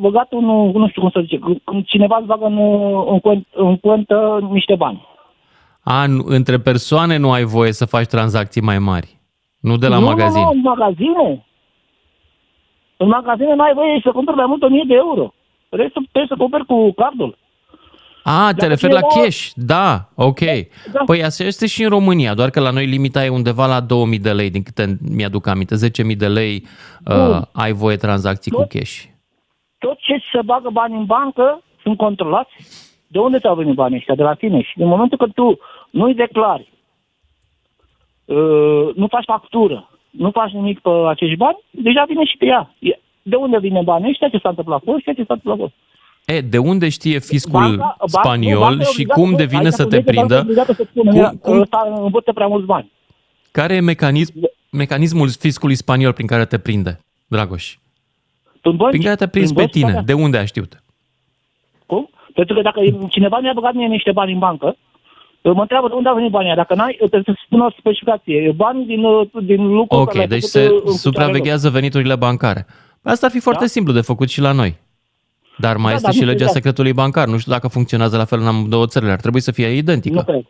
băgat un, nu știu cum să zice, când cineva îți bagă în, în, cont, în contă niște bani. A, nu- între persoane nu ai voie să faci tranzacții mai mari. Nu de la nu, magazin. Nu, nu, în magazine. În magazine n-ai voie să cumperi mai mult de 1000 de euro. Trebuie să, trebuie să cumperi cu cardul. A, te Dacă referi la cineva- cash. Da, ok. Da. Păi asta este și în România, doar că la noi limita e undeva la 2000 de lei, din câte mi-aduc aminte. 10.000 de lei uh, Bun. ai voie tranzacții cu Tot- cash. Tot ce se bagă bani în bancă sunt controlați. De unde ți-au venit banii ăștia? De la tine. Și din momentul că tu nu-i declari, uh, nu faci factură, nu faci nimic pe acești bani, deja vine și te ia. E- De unde vine banii ăștia? Ce s-a întâmplat cu ăștia? Ce s-a întâmplat cu ăștia? E, de unde știe fiscul Banca- banca- nu, spaniol banca e și obligată, cum bă, devine aici să te legea, banca e prindă? obligată să spună, Cum- ia, cum- ăsta învăță prea mulți bani. Care e mecanism, mecanismul fiscului spaniol prin care te prinde, Dragoș? În bănci, Prin care te prins în pe bănci, tine? da. De unde ai știut? Cum? Pentru că dacă cineva mi-a băgat mie niște bani în bancă, mă întreabă de unde au venit banii ăia. Dacă n-ai, trebuie să spună o specificație. Bani din, uh, din lucru Ok, care l-ai deci făcut, se uh, în supraveghează veniturile bancare. Asta ar fi foarte Da. simplu de făcut și la noi. Dar mai Da, este dar și nu legea știu, da. secretului bancar. Nu știu dacă funcționează la fel în amândouă țările. Ar trebui să fie Nu identică. cred.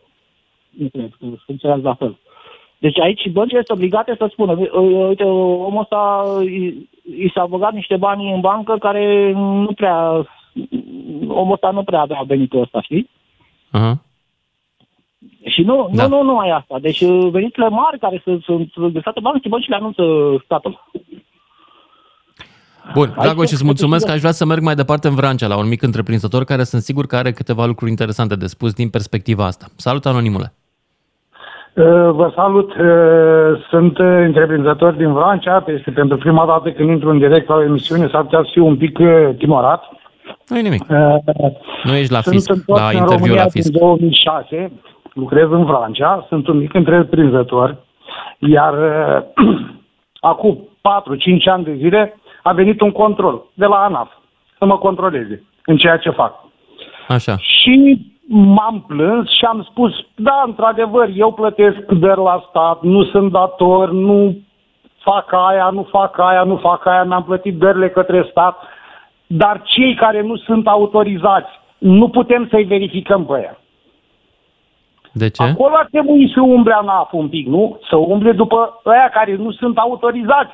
Nu cred că funcționează la fel. Deci aici băncile sunt obligate să spună, "Ui- uite, omul ăsta i, i s-a băgat niște bani în bancă care nu prea, omul ăsta nu prea avea venitul ăsta, știi? Aha. Și nu, Da. nu, nu numai asta. Deci uh, veniturile mari care sunt, sunt găsate bani și băncile anunță statul. Bun, Aici Dragoș, este îți mulțumesc. câștigă. Aș vrea să merg mai departe în Vrancea, la un mic întreprinzător care sunt sigur că are câteva lucruri interesante de spus din perspectiva asta. Salut, anonimule! Uh, Vă salut, uh, sunt uh, întreprinzător din Vrancea, este pentru prima dată când intru în direct la o emisiune, s-ar putea să fiu un pic uh, timorat. Nu e nimic. Uh, Nu ești la Sunt fisc, întors la în interviu România la fisc. din 2006, lucrez în Francia, sunt un mic întreprinzător, iar uh, acum 4-5 ani de zile a venit un control de la ANAF să mă controleze în ceea ce fac. Așa. Și m-am plâns și am spus, da, într-adevăr, eu plătesc de la stat, nu sunt dator, nu fac aia, nu fac aia, nu fac aia, mi-am plătit dările către stat, dar cei care nu sunt autorizați, nu putem să-i verificăm pe ea. De ce? Acolo ar trebui să umble ANAF un pic, nu? Să umble după aia care nu sunt autorizați.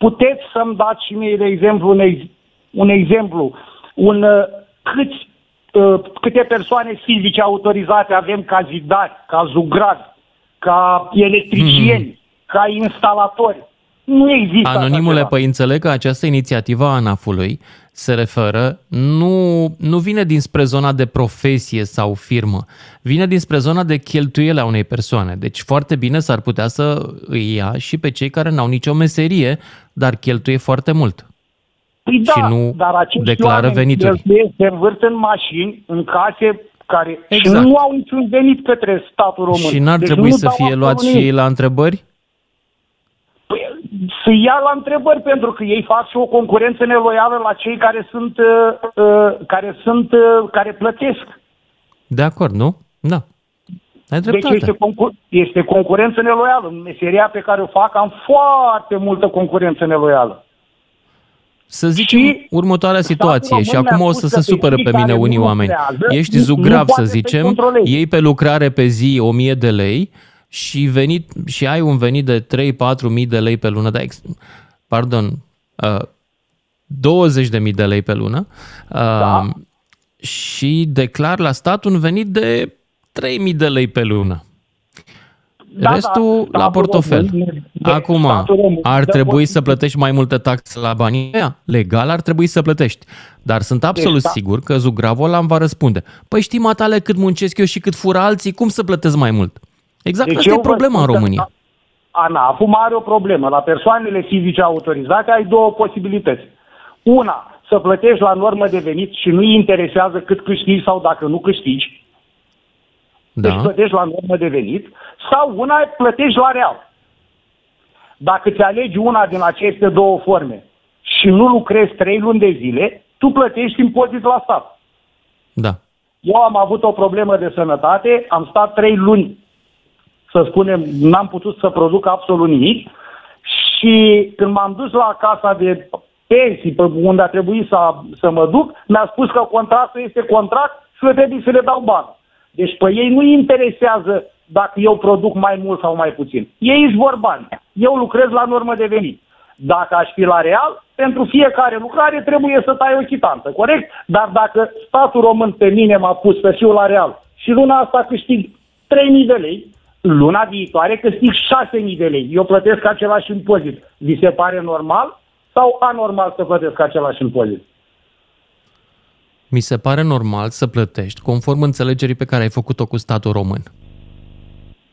Uh, Puteți să-mi dați și mie, de exemplu, un, ex- un exemplu, un, uh, câți, uh, câte persoane fizice autorizate avem ca zidari, ca zugrari, ca electricieni, Mhm. ca instalatori. Nu există așa Anonimule, ceva. păi înțeleg că această inițiativă a ANAF-ului se referă, nu, nu vine dinspre zona de profesie sau firmă, vine dinspre zona de cheltuiele a unei persoane. Deci foarte bine s-ar putea să îi ia și pe cei care n-au nicio meserie, dar cheltuie foarte mult. Păi da, și nu dar acești declară oameni venituri. cheltuiesc, se învârt în mașini, în case care Exact. și nu au niciun venit către statul român. Și n-ar Deci trebui nu să dau fie absolut luați și nimic. ei la întrebări? Să ia la întrebări, pentru că ei fac și o concurență neloială la cei care sunt, uh, uh, care sunt, uh, care plătesc. De acord, nu? Da. Ai Deci dreptate. este, concur- este concurență neloială. În meseria pe care o fac am foarte multă concurență neloială. Să zicem următoarea situație și român acum mi-a o spus să că se pe supere cei pe mine care unii nu oameni. lucrează, Ești nu- zugrav, nu poate să să-i zicem, controlezi. iei pe lucrare pe zi 1000 de lei și, venit, și ai un venit de 3-4 mii de lei pe lună, da, ex, pardon, uh, 20 de mii de lei pe lună uh, da. și declar la stat un venit de 3 mii de lei pe lună. Da, Restul da, la statul portofel. român- de- Acum, statul român ar dă trebui posibil- să plătești mai multe taxe la banii ăia? Legal ar trebui să plătești. Dar sunt absolut Deci, da. sigur că Zugravul ăla îmi va răspunde. Păi știi, matale, cât muncesc eu și cât fură alții, cum să plătesc mai mult? Exact Deci asta eu e vă problema în spun că România. ANAF are o problemă. La persoanele fizice autorizate ai două posibilități. Una, să plătești la normă de venit și nu-i interesează cât câștigi sau dacă nu câștigi. Deci Da. plătești la normă de venit. Sau una, plătești la real. Dacă ți alegi una din aceste două forme și nu lucrezi trei luni de zile, tu plătești impozit la stat. Da. Eu am avut o problemă de sănătate, am stat trei luni, să spunem, n-am putut să produc absolut nimic și când m-am dus la casa de pensii, pe unde a trebuit să, să mă duc, mi-a spus că contractul este contract și eu trebuie să le dau bani. Deci pe ei nu interesează dacă eu produc mai mult sau mai puțin. Ei își vor bani. Eu lucrez la normă de venit. Dacă aș fi la real, pentru fiecare lucrare trebuie să tai o chitanță, corect? Dar dacă statul român pe mine m-a pus să fiu la real și luna asta câștig 3.000 de lei, luna viitoare câștig 6.000 de lei. Eu plătesc același impozit. Vi se pare normal sau anormal să plătesc același impozit? Mi se pare normal să plătești conform înțelegerii pe care ai făcut-o cu statul român.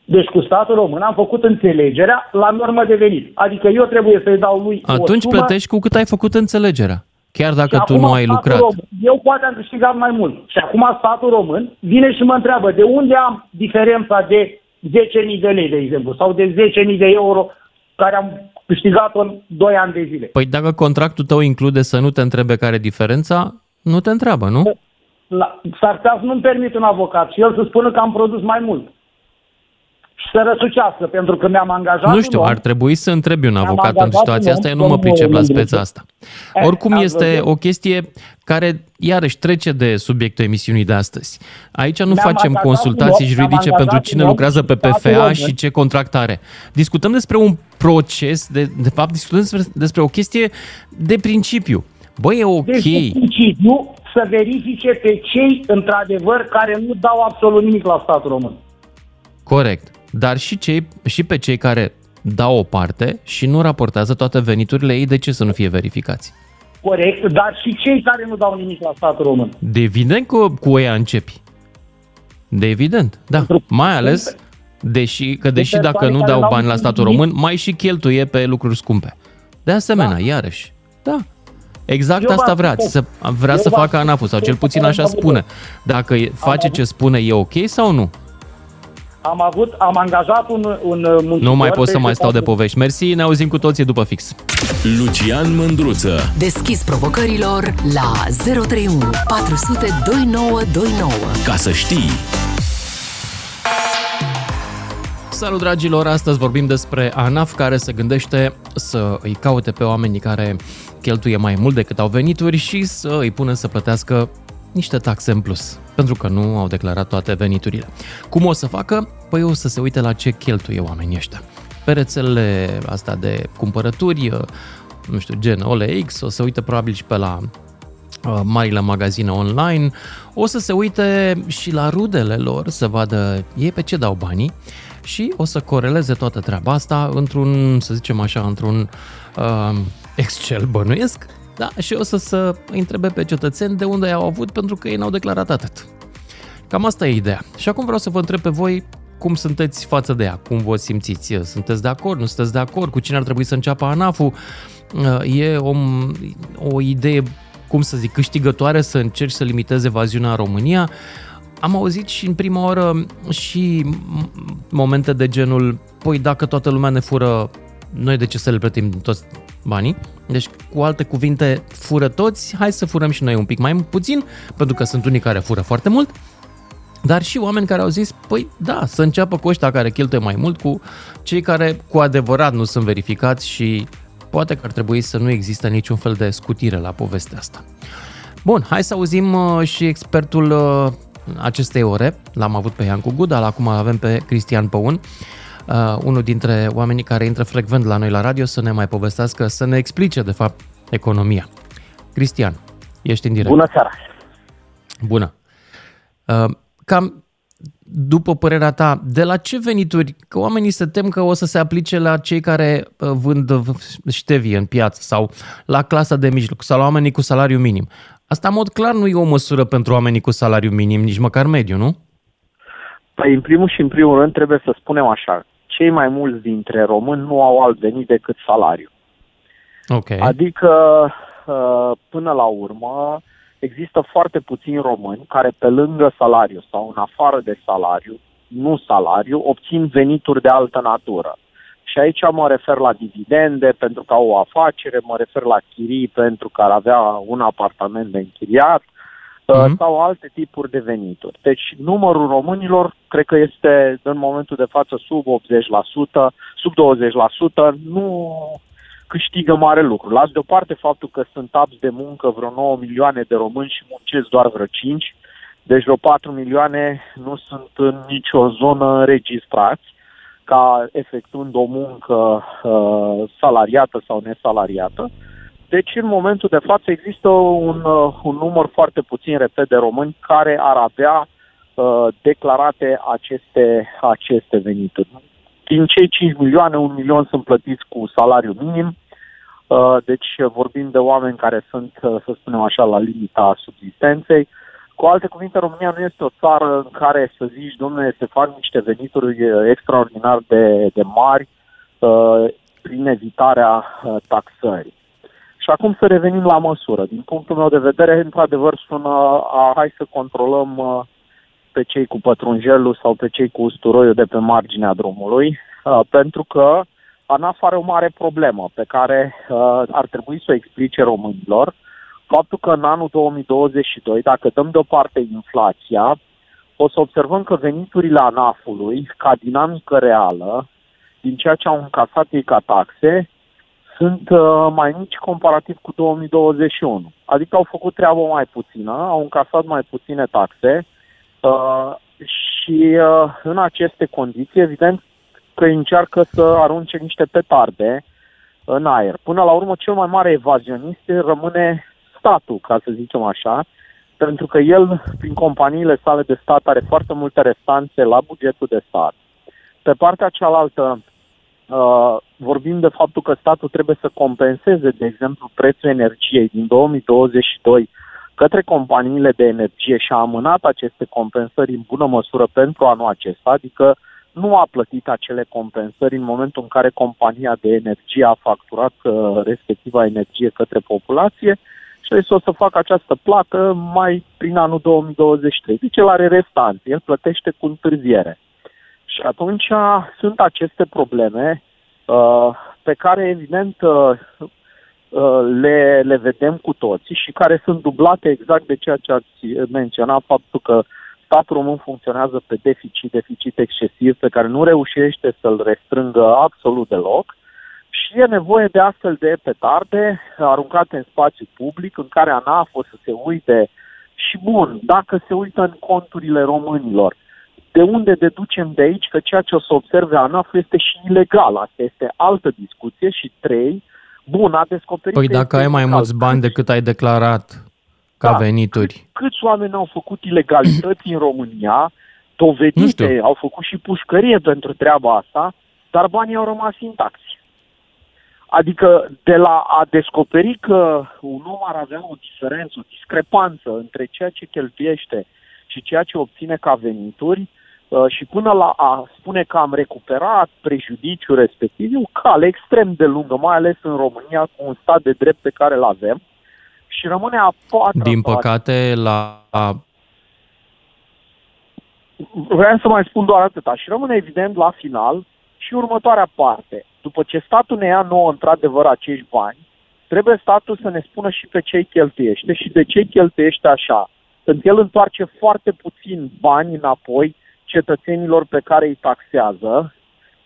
Deci cu statul român am făcut înțelegerea la normă de venit. Adică eu trebuie să-i dau lui o Atunci sumă plătești cu cât ai făcut înțelegerea. Chiar și dacă tu acum nu ai statul lucrat. Român, eu poate am câștigat mai mult. Și acum statul român vine și mă întreabă de unde am diferența de 10.000 de lei, de exemplu, sau de 10.000 de euro care am câștigat-o în 2 ani de zile. Păi dacă contractul tău include să nu te întrebe care e diferența, nu te întreabă, nu? La, s-ar putea să nu-mi permit un avocat și el să spună că am produs mai mult. Și să răsucească, pentru că mi-am angajat Nu știu, un om. ar trebui să întrebi un Mi-am avocat în angajat situația un asta, eu om, nu mă domnul pricep la Mândruță. speța asta. Eh, Oricum ați este văzut. o chestie care, iarăși, trece de subiectul emisiunii de astăzi. Aici nu Mi-am facem angajat consultații un om, juridice mi-am pentru angajat cine un om lucrează pe și statul PFA român. și ce contract are. Discutăm despre un proces, de, de fapt discutăm despre, despre o chestie de principiu. Băi, e ok. Deci, în principiu, să verifice pe cei, într-adevăr, care nu dau absolut nimic la statul român. Corect. Dar și, cei, și pe cei care dau o parte și nu raportează toate veniturile ei, de ce să nu fie verificați? Corect, dar și cei care nu dau nimic la statul român. De evident că cu ea începi. De evident, da. Mai ales deși, că deși persoane dacă nu care dau n-au bani la statul nimic. român, mai și cheltuie pe lucruri scumpe. De asemenea, iarăși. Da. Exact Eu asta v-am vrea, spus. să, vrea Eu să v-am facă spus. ANAF-ul sau cel Eu puțin am așa avut- spune. Dacă e- face avut- ce spune, e ok sau nu? Am avut, am angajat un, un uh, muncitor. Nu mai pot să pe mai stau de etatul- povești. Mersi, ne auzim cu toții după fix. Lucian Mândruță. Deschis provocărilor la 031 400 2929. Ca să știi. Salut dragilor, astăzi vorbim despre ANAF care se gândește să îi caute pe oamenii care cheltuie mai mult decât au venituri și să îi pună să plătească niște taxe în plus, pentru că nu au declarat toate veniturile. Cum o să facă? Păi o să se uite la ce cheltuie oamenii ăștia. Pe rețelele astea de cumpărături, nu știu, gen OLX, o să uite probabil și pe la uh, marile magazine online, o să se uite și la rudele lor să vadă ei pe ce dau banii și o să coreleze toată treaba asta într-un, să zicem așa, într-un uh, Excel bănuiesc, da, și o să se întrebe pe cetățeni de unde i-au avut pentru că ei n-au declarat atât. Cam asta e ideea. Și acum vreau să vă întreb pe voi cum sunteți față de ea, cum vă simțiți, sunteți de acord, nu sunteți de acord, cu cine ar trebui să înceapă ANAF-ul, e o, o idee, cum să zic, câștigătoare să încerci să limitezi evaziunea în România. Am auzit și în prima oră și momente de genul, păi dacă toată lumea ne fură, noi de ce să le plătim toți banii? Deci, cu alte cuvinte, fură toți, hai să furăm și noi un pic mai puțin, pentru că sunt unii care fură foarte mult, dar și oameni care au zis, păi da, să înceapă cu ăștia care cheltuie mai mult, cu cei care cu adevărat nu sunt verificați și poate că ar trebui să nu există niciun fel de scutire la povestea asta. Bun, hai să auzim uh, și expertul uh, acestei ore. L-am avut pe Iancu Guda, acum avem pe Cristian Păun, uh, unul dintre oamenii care intră frecvent la noi la radio să ne mai povestească, să ne explice de fapt economia. Cristian, ești în direct. Bună seara! Bună! Uh, cam după părerea ta, de la ce venituri, că oamenii se tem că o să se aplice la cei care uh, vând ștevie în piață sau la clasa de mijloc sau la oamenii cu salariu minim. Asta, în mod clar, nu e o măsură pentru oamenii cu salariu minim, nici măcar mediu, nu? Păi, în primul și în primul rând, trebuie să spunem așa. Cei mai mulți dintre români nu au alt venit decât salariu. Ok. Adică, uh, până la urmă, există foarte puțini români care, pe lângă salariu sau în afară de salariu, nu salariu, obțin venituri de altă natură. Și aici mă refer la dividende pentru că au o afacere, mă refer la chirii pentru că ar avea un apartament de închiriat mm-hmm. sau alte tipuri de venituri. Deci numărul românilor cred că este în momentul de față sub 80%, sub 20%, nu câștigă mare lucru. Las deoparte faptul că sunt abs de muncă vreo 9 milioane de români și muncesc doar vreo 5, deci vreo 4 milioane nu sunt în nicio zonă înregistrați ca efectuând o muncă uh, salariată sau nesalariată. Deci, în momentul de față, există un, uh, un număr foarte puțin, repet, de români care ar avea uh, declarate aceste, aceste venituri. Din cei 5 milioane, 1 milion sunt plătiți cu salariu minim, uh, deci vorbim de oameni care sunt, uh, să spunem așa, la limita subsistenței. Cu alte cuvinte, România nu este o țară în care să zici, domnule, se fac niște venituri uh, extraordinar de, de mari uh, prin evitarea uh, taxării. Și acum să revenim la măsură. Din punctul meu de vedere, într-adevăr, sună a, hai să controlăm uh, pe cei cu pătrunjelul sau pe cei cu usturoiul de pe marginea drumului, uh, pentru că ANAF are o mare problemă pe care uh, ar trebui să o explice românilor. Faptul că în anul 2022, dacă dăm deoparte inflația, o să observăm că veniturile ANAF-ului, ca dinamică reală, din ceea ce au încasat ei ca taxe, sunt uh, mai mici comparativ cu 2021. Adică au făcut treabă mai puțină, au încasat mai puține taxe uh, și uh, în aceste condiții, evident că încearcă să arunce niște petarde în aer. Până la urmă, cel mai mare evazionist rămâne statul, ca să zicem așa, pentru că el, prin companiile sale de stat, are foarte multe restanțe la bugetul de stat. Pe partea cealaltă, uh, vorbim de faptul că statul trebuie să compenseze, de exemplu, prețul energiei din 2022 către companiile de energie și a amânat aceste compensări în bună măsură pentru anul acesta, adică nu a plătit acele compensări în momentul în care compania de energie a facturat uh, respectiva energie către populație și deci o să facă această plată mai prin anul 2023. Deci el are restanțe, el plătește cu întârziere. Și atunci sunt aceste probleme uh, pe care, evident, uh, uh, le, le vedem cu toții și care sunt dublate exact de ceea ce ați menționat, faptul că statul român funcționează pe deficit, deficit excesiv, pe care nu reușește să-l restrângă absolut deloc. Și e nevoie de astfel de petarde aruncate în spațiu public, în care ANAF o să se uite și bun, dacă se uită în conturile românilor, de unde deducem de aici că ceea ce o să observe ANAF este și ilegal? Asta este altă discuție. Și trei, bun, a descoperit... Păi dacă ai mai mulți bani decât ai declarat ca da, venituri. Câți oameni au făcut ilegalități în România, dovedite, au făcut și pușcărie pentru treaba asta, dar banii au rămas intacți. Adică de la a descoperi că un om ar avea o diferență, o discrepanță între ceea ce cheltuiește și ceea ce obține ca venituri uh, și până la a spune că am recuperat prejudiciul respectiv, e o cale extrem de lungă, mai ales în România, cu un stat de drept pe care îl avem. Și rămâne a patra Din păcate, la Vreau să mai spun doar atâta. Și rămâne evident la final și următoarea parte. După ce statul ne ia nouă într-adevăr acești bani, trebuie statul să ne spună și pe ce cheltuiește și de ce cheltuiește așa. Când el întoarce foarte puțin bani înapoi cetățenilor pe care îi taxează,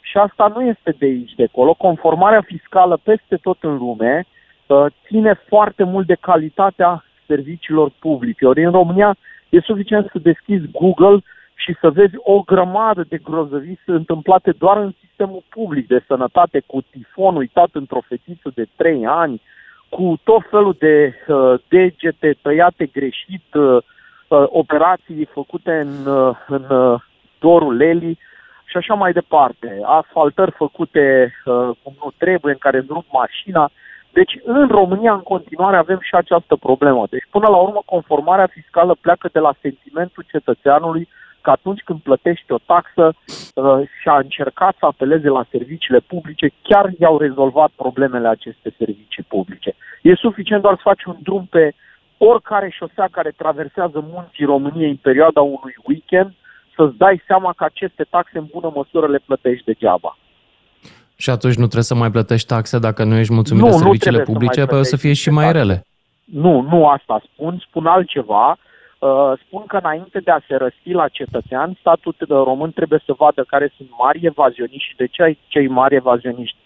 și asta nu este de aici de acolo. Conformarea fiscală peste tot în lume uh, ține foarte mult de calitatea serviciilor publice. Ori în România e suficient să deschizi Google și să vezi o grămadă de grozăvii întâmplate doar în sistemul public de sănătate, cu tifon uitat într-o fetiță de 3 ani, cu tot felul de uh, degete tăiate greșit, uh, uh, operații făcute în, uh, în uh, dorul Leli și așa mai departe. Asfaltări făcute uh, cum nu trebuie, în care îndrup mașina. Deci în România în continuare avem și această problemă. Deci până la urmă conformarea fiscală pleacă de la sentimentul cetățeanului că atunci când plătești o taxă uh, și a încercat să apeleze la serviciile publice, chiar i-au rezolvat problemele aceste servicii publice. E suficient doar să faci un drum pe oricare șosea care traversează munții României în perioada unui weekend, să-ți dai seama că aceste taxe în bună măsură le plătești degeaba. Și atunci nu trebuie să mai plătești taxe dacă nu ești mulțumit nu, de serviciile publice, pe o să fie și mai rele. Nu, nu asta spun, spun altceva. Uh, spun că înainte de a se răsti la cetățean, statul român trebuie să vadă care sunt mari evazioniști și de ce cei mari evazioniști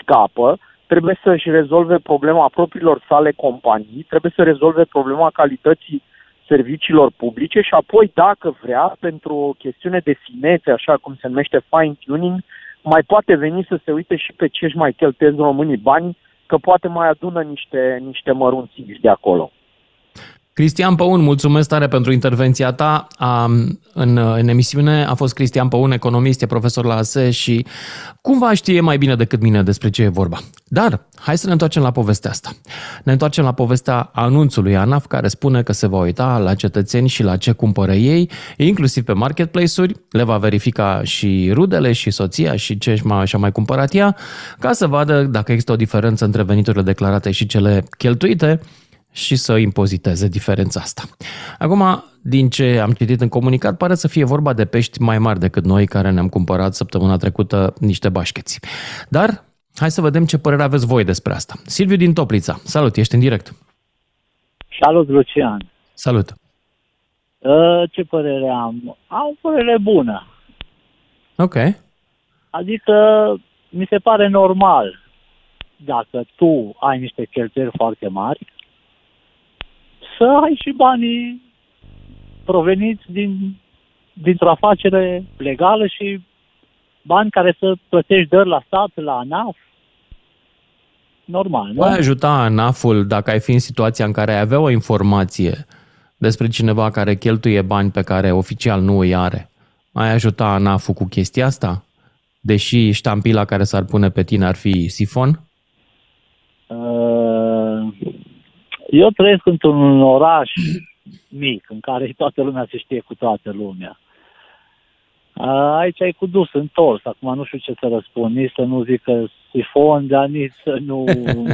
scapă, trebuie să-și rezolve problema propriilor sale companii, trebuie să rezolve problema calității serviciilor publice și apoi, dacă vrea, pentru o chestiune de finețe, așa cum se numește fine-tuning, mai poate veni să se uite și pe ce își mai cheltuiesc românii bani, că poate mai adună niște, niște mărunțiși de acolo. Cristian Păun, mulțumesc tare pentru intervenția ta. A, în, în emisiune a fost Cristian Păun, economist, e profesor la ASE și cumva știe mai bine decât mine despre ce e vorba. Dar hai să ne întoarcem la povestea asta. Ne întoarcem la povestea anunțului ANAF care spune că se va uita la cetățeni și la ce cumpără ei, inclusiv pe marketplace-uri, le va verifica și rudele și soția și ce și-a mai cumpărat ea, ca să vadă dacă există o diferență între veniturile declarate și cele cheltuite și să impoziteze diferența asta. Acum, din ce am citit în comunicat, pare să fie vorba de pești mai mari decât noi care ne-am cumpărat săptămâna trecută niște bașcheți. Dar hai să vedem ce părere aveți voi despre asta. Silviu din Toplița, salut, ești în direct. Salut, Lucian. Salut. Uh, ce părere am? Am o părere bună. Ok. Adică mi se pare normal dacă tu ai niște cheltuieli foarte mari, să ai și banii proveniți din, dintr-o afacere legală și bani care să plătești dări la stat, la ANAF. Normal, nu? Poate ajuta ANAF-ul dacă ai fi în situația în care ai avea o informație despre cineva care cheltuie bani pe care oficial nu îi are. Ai ajuta ANAF-ul cu chestia asta? Deși ștampila care s-ar pune pe tine ar fi sifon? Uh, eu trăiesc într-un oraș mic, în care toată lumea se știe cu toată lumea. A, Aici ai cu dus întors. Acum nu știu ce să răspund. Nici să nu zic că sifon, dar nici să nu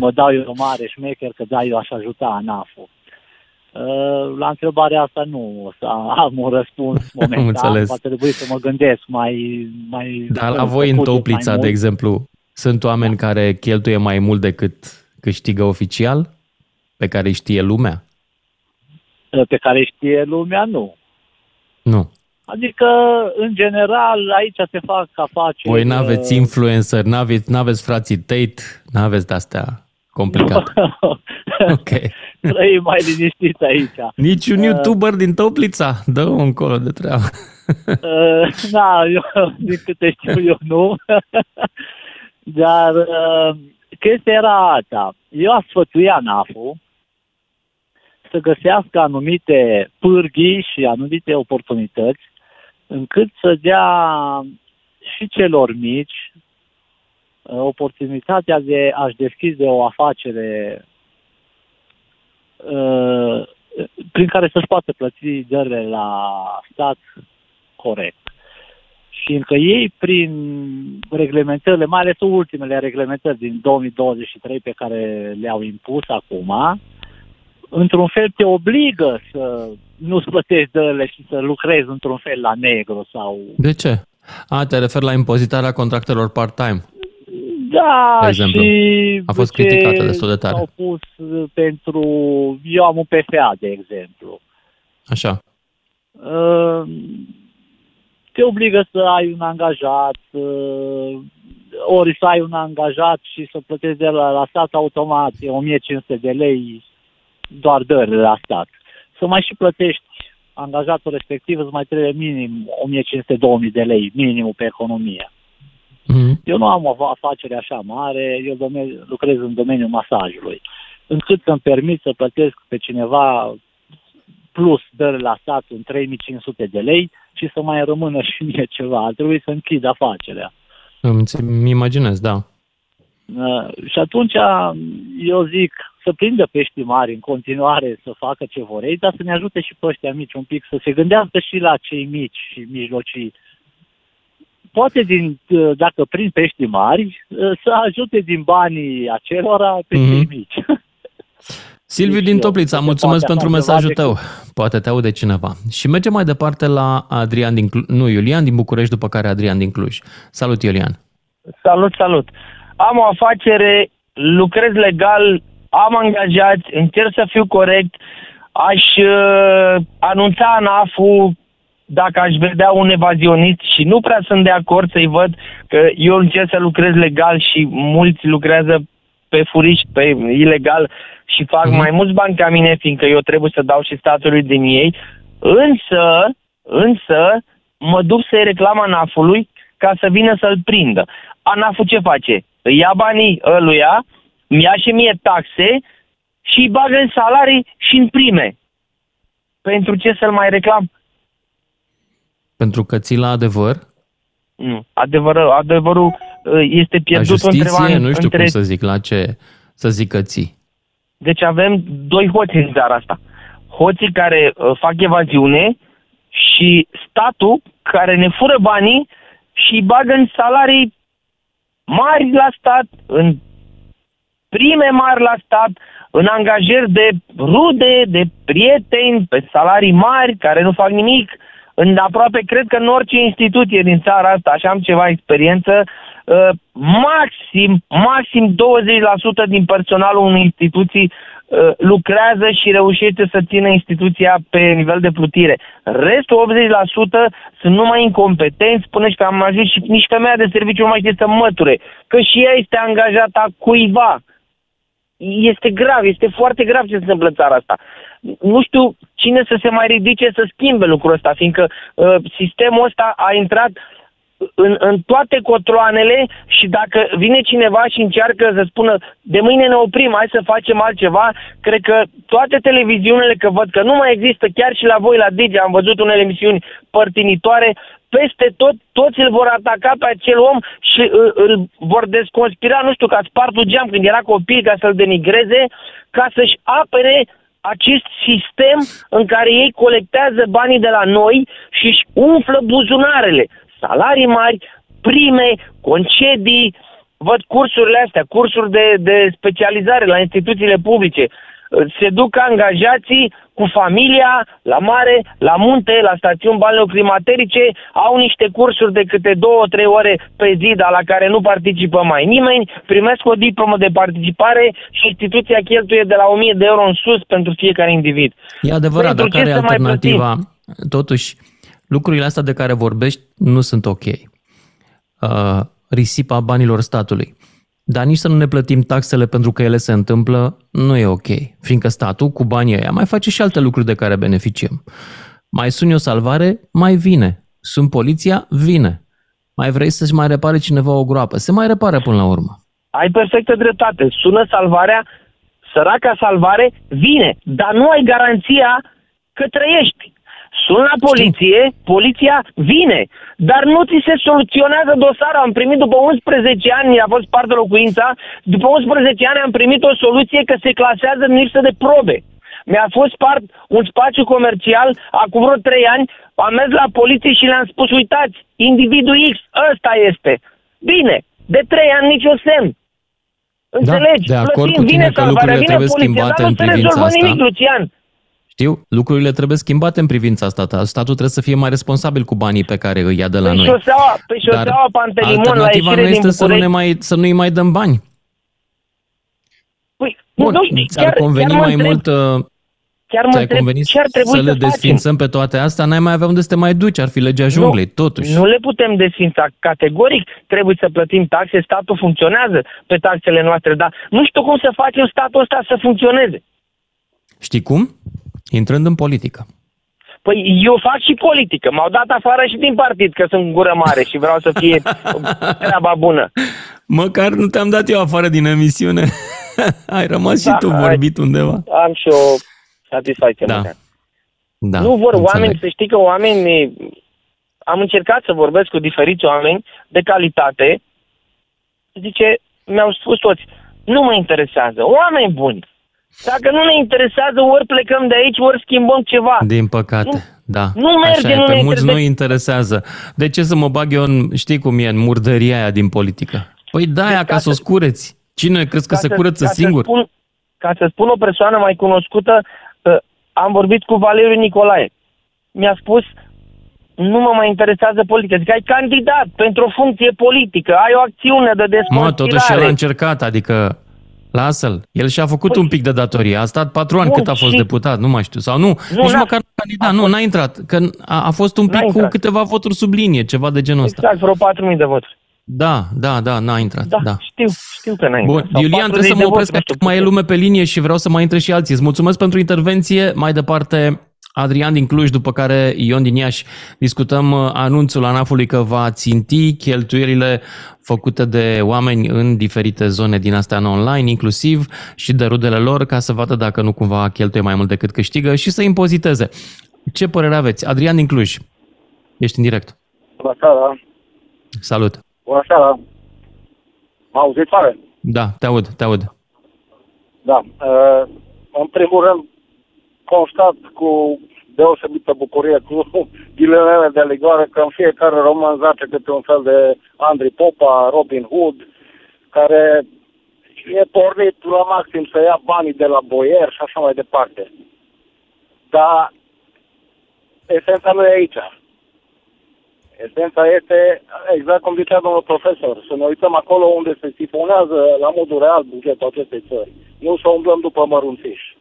mă dau eu mare șmecher că da, eu aș ajuta ANAF-ul. Uh, La întrebarea asta nu o să am un răspuns momentan. înțeles. Va trebui să mă gândesc mai... mai Dar la voi în făcut mai Toplița, mult. de exemplu, sunt oameni care cheltuie mai mult decât câștigă oficial? Pe care îi știe lumea? Pe care știe lumea, nu. Nu. Adică, în general, aici se fac afaceri... Voi n-aveți uh, influencer, n-aveți, n-aveți frații Tate, n-aveți de-astea complicate. ok. Trăim mai liniștit aici. Nici un Uh, youtuber din Toplița, dă încolo de treabă. Uh, da, eu, din câte știu eu, nu. Dar uh, chestia era asta. Eu aș sfătuia NAF-ul să găsească anumite pârghii și anumite oportunități încât să dea și celor mici uh, oportunitatea de a-și deschide o afacere uh, prin care să-și poată plăti dările la stat corect. Și încă ei, prin reglementările, mai ales ultimele reglementări din 2023 pe care le-au impus acum, într-un fel te obligă să nu-ți plătești dările și să lucrezi într-un fel la negru sau... De ce? A, te referi la impozitarea contractelor part-time. Da, De exemplu. și A fost ce criticată destul de tare. S-au pus pentru... Eu am un PFA, de exemplu. Așa. Uh, te obligă să ai un angajat, uh, ori să ai un angajat și să plătești de la, la stat automat, e 1500 de lei doar dările la stat. Să mai și plătești angajatul respectiv, îți mai trebuie minim 1500-2000 de lei, minimul pe economie. Mhm. Eu nu am o afacere așa mare, eu domeniu, lucrez în domeniul masajului. Încât să-mi permit să plătesc pe cineva plus dările la stat în 3500 de lei și să mai rămână și mie ceva. Ar trebui să închid afacerea. Îmi, îmi imaginez, da. Uh, și atunci eu zic să prindă pești mari în continuare să facă ce vor ei, dar să ne ajute și pe ăștia mici un pic, să se gândească și la cei mici și mijlocii. Poate din, uh, dacă prind pești mari, uh, să ajute din banii acelora pe Mhm. cei mici. Silviu Deci din eu, Toplița, se mulțumesc poate pentru așa mesajul ceva tău. Poate te aude cineva. Și mergem mai departe la Adrian din Cluj, nu, Iulian din București, după care Adrian din Cluj. Salut, Iulian. Salut, salut. Am o afacere, lucrez legal, am angajați, încerc să fiu corect, aș uh, anunța ANAF-ul dacă aș vedea un evazionist și nu prea sunt de acord să-i văd că eu încerc să lucrez legal și mulți lucrează pe furiș, pe ilegal și fac mm-hmm. mai mulți bani ca mine, fiindcă eu trebuie să dau și statului din ei, însă, însă, mă duc să-i reclam ANAF-ului ca să vină să-l prindă. ANAF-ul ce face? Îi ia banii ăluia, mi ia și mie taxe și îi bagă în salarii și în prime. Pentru ce să-l mai reclam? Pentru că ții la adevăr, Nu. Adevărul, adevărul uh, este la pierdut justiție, undeva în- nu știu între... cum să zic, la ce să zic că ții. Deci avem doi hoți în țara asta. Hoții care uh, fac evaziune și statul care ne fură banii și îi bagă în salarii mari la stat, în prime mari la stat, în angajări de rude, de prieteni, pe salarii mari, care nu fac nimic. În aproape, cred că în orice instituție din țara asta, așa am ceva experiență, uh, maxim, maxim 20% din personalul unei instituții uh, lucrează și reușește să țină instituția pe nivel de plutire. Restul 80% sunt numai incompetenți, până și că am ajuns și nici femeia de serviciu nu mai știe să măture, că și ea este angajată a cuiva este grav, este foarte grav ce se întâmplă în țara asta. Nu știu cine să se mai ridice să schimbe lucrul ăsta, fiindcă uh, sistemul ăsta a intrat în, în toate cotroanele și dacă vine cineva și încearcă să spună de mâine ne oprim, hai să facem altceva, cred că toate televiziunile, că văd că nu mai există, chiar și la voi la Digi, am văzut unele emisiuni părtinitoare, peste tot, toți îl vor ataca pe acel om și îl, îl vor desconspira, nu știu, că a spart un geam când era copil ca să-l denigreze, ca să-și apere acest sistem în care ei colectează banii de la noi și își umflă buzunarele. Salarii mari, prime, concedii, văd cursurile astea, cursuri de, de specializare la instituțiile publice. Se duc angajații cu familia la mare, la munte, la stațiuni balneoclimaterice, au niște cursuri de câte două, trei ore pe zi, dar la care nu participă mai nimeni, primesc o diplomă de participare și instituția cheltuie de la 1000 de euro în sus pentru fiecare individ. E adevărat, Pentru dar ce care e să mai alternativa? Totuși, lucrurile astea de care vorbești nu sunt ok. Uh, risipa banilor statului. Dar nici să nu ne plătim taxele pentru că ele se întâmplă, nu e ok. Fiindcă statul, cu banii ăia, mai face și alte lucruri de care beneficiem. Mai suni o salvare, mai vine. Sunt poliția, vine. Mai vrei să-și mai repare cineva o groapă, se mai repară până la urmă. Ai perfectă dreptate. Sună salvarea, săraca salvare, vine, dar nu ai garanția că trăiești. Sună la poliție, poliția vine, dar nu ți se soluționează dosarul. Am primit după 11 ani, a fost parte locuința, după 11 ani am primit o soluție că se clasează în lipsă de probe. Mi-a fost spart un spațiu comercial acum vreo 3 ani, am mers la poliție și le-am spus, uitați, individul X, ăsta este. Bine, de 3 ani niciun semn. Înțelegi? de acord Plătim, cu tine vine că salvarea, lucrurile vine trebuie poliția, schimbate dar în nu se privința rezolvă asta. nimic, Lucian. Știu, lucrurile trebuie schimbate în privința asta. Statul trebuie să fie mai responsabil cu banii pe care îi ia de la Pe noi. șoseaua, pe Dar șoseaua Pantelimon, la alternativa ieșire nu din este să nu, ne București. mai, să nu-i mai dăm bani. Păi, Bun, nu știu, ți-ar chiar, conveni chiar mă mai întreb, mult uh, chiar mă ți-ar întreb conveni ce ar trebui să să, le facem. desfințăm pe toate astea, n-ai mai avea unde să te mai duci, ar fi legea junglei, totuși. Nu le putem desfința categoric, trebuie să plătim taxe, statul funcționează pe taxele noastre, dar nu știu cum să facem statul ăsta să funcționeze. Știi cum? Intrând în politică. Păi eu fac și politică, m-au dat afară și din partid, că sunt gură mare și vreau să fie treaba bună. Măcar nu te-am dat eu afară din emisiune. Ai rămas Da, și tu hai. vorbit undeva. Am și o satisfacție. Da. măcar. Da, nu vor înțeleg. oameni, să știi că oameni, am încercat să vorbesc cu diferiți oameni de calitate, zice, mi-au spus toți, nu mă interesează, oameni buni. Dacă nu ne interesează, ori plecăm de aici, ori schimbăm ceva. Din păcate, da. nu merge, Așa e, nu pe ne mulți interese- nu interesează. De ce să mă bag eu în, știi cum e, în murdăria aia din politică? Păi da, aia ca să o scureți. Cine crezi că Ca se să- curăță ca să singur? spun, ca să spun o persoană mai cunoscută, uh, am vorbit cu Valeriu Nicolae. Mi-a spus, nu mă mai interesează politica. Zic, ai candidat pentru o funcție politică, ai o acțiune de Mă, desconspirare. totuși el a încercat, adică lasă-l. El și-a făcut un pic de datorie. A stat patru ani Păi- Bun, cât a fost și- deputat, nu mai știu. Sau nu, Nu, nici n-a- măcar nu a candidat. Nu, n-a intrat. Că a, a fost un N-a pic cu intrat. câteva voturi sub linie, ceva de genul ăsta. Exact, vreo 4.000 de voturi. Da, da, da, n-a intrat. Da, da. Știu, știu că n-ai Bun, intrat. Sau Iulian, 40 trebuie să de mă opresc, voturi, că mai e lume pe linie și vreau să mai intre și alții. Îți mulțumesc pentru intervenție. Mai departe, Adrian din Cluj, după care Ion din Iași. Discutăm uh, anunțul ANAF-ului că va ținti cheltuielile făcute de oameni în diferite zone din astea în online, inclusiv și de rudele lor, ca să vadă dacă nu cumva cheltuie mai mult decât câștigă și să impoziteze. Ce părere aveți? Adrian din Cluj, ești în direct. Bună seara. Salut! Bună seara. Mă auziți oare? Da, te aud, te aud. Da. Uh, în primul rând, constat cu deosebită bucurie cu ghilele de ligoare că în fiecare roman zace câte un fel de Andrei Popa, Robin Hood, care e pornit la maxim să ia banii de la boier și așa mai departe. Dar esența nu e aici. Esența este, exact cum zicea domnul profesor, să ne uităm acolo unde se sifonează la modul real bugetul acestei țări. Nu să umblăm după mărunțiși.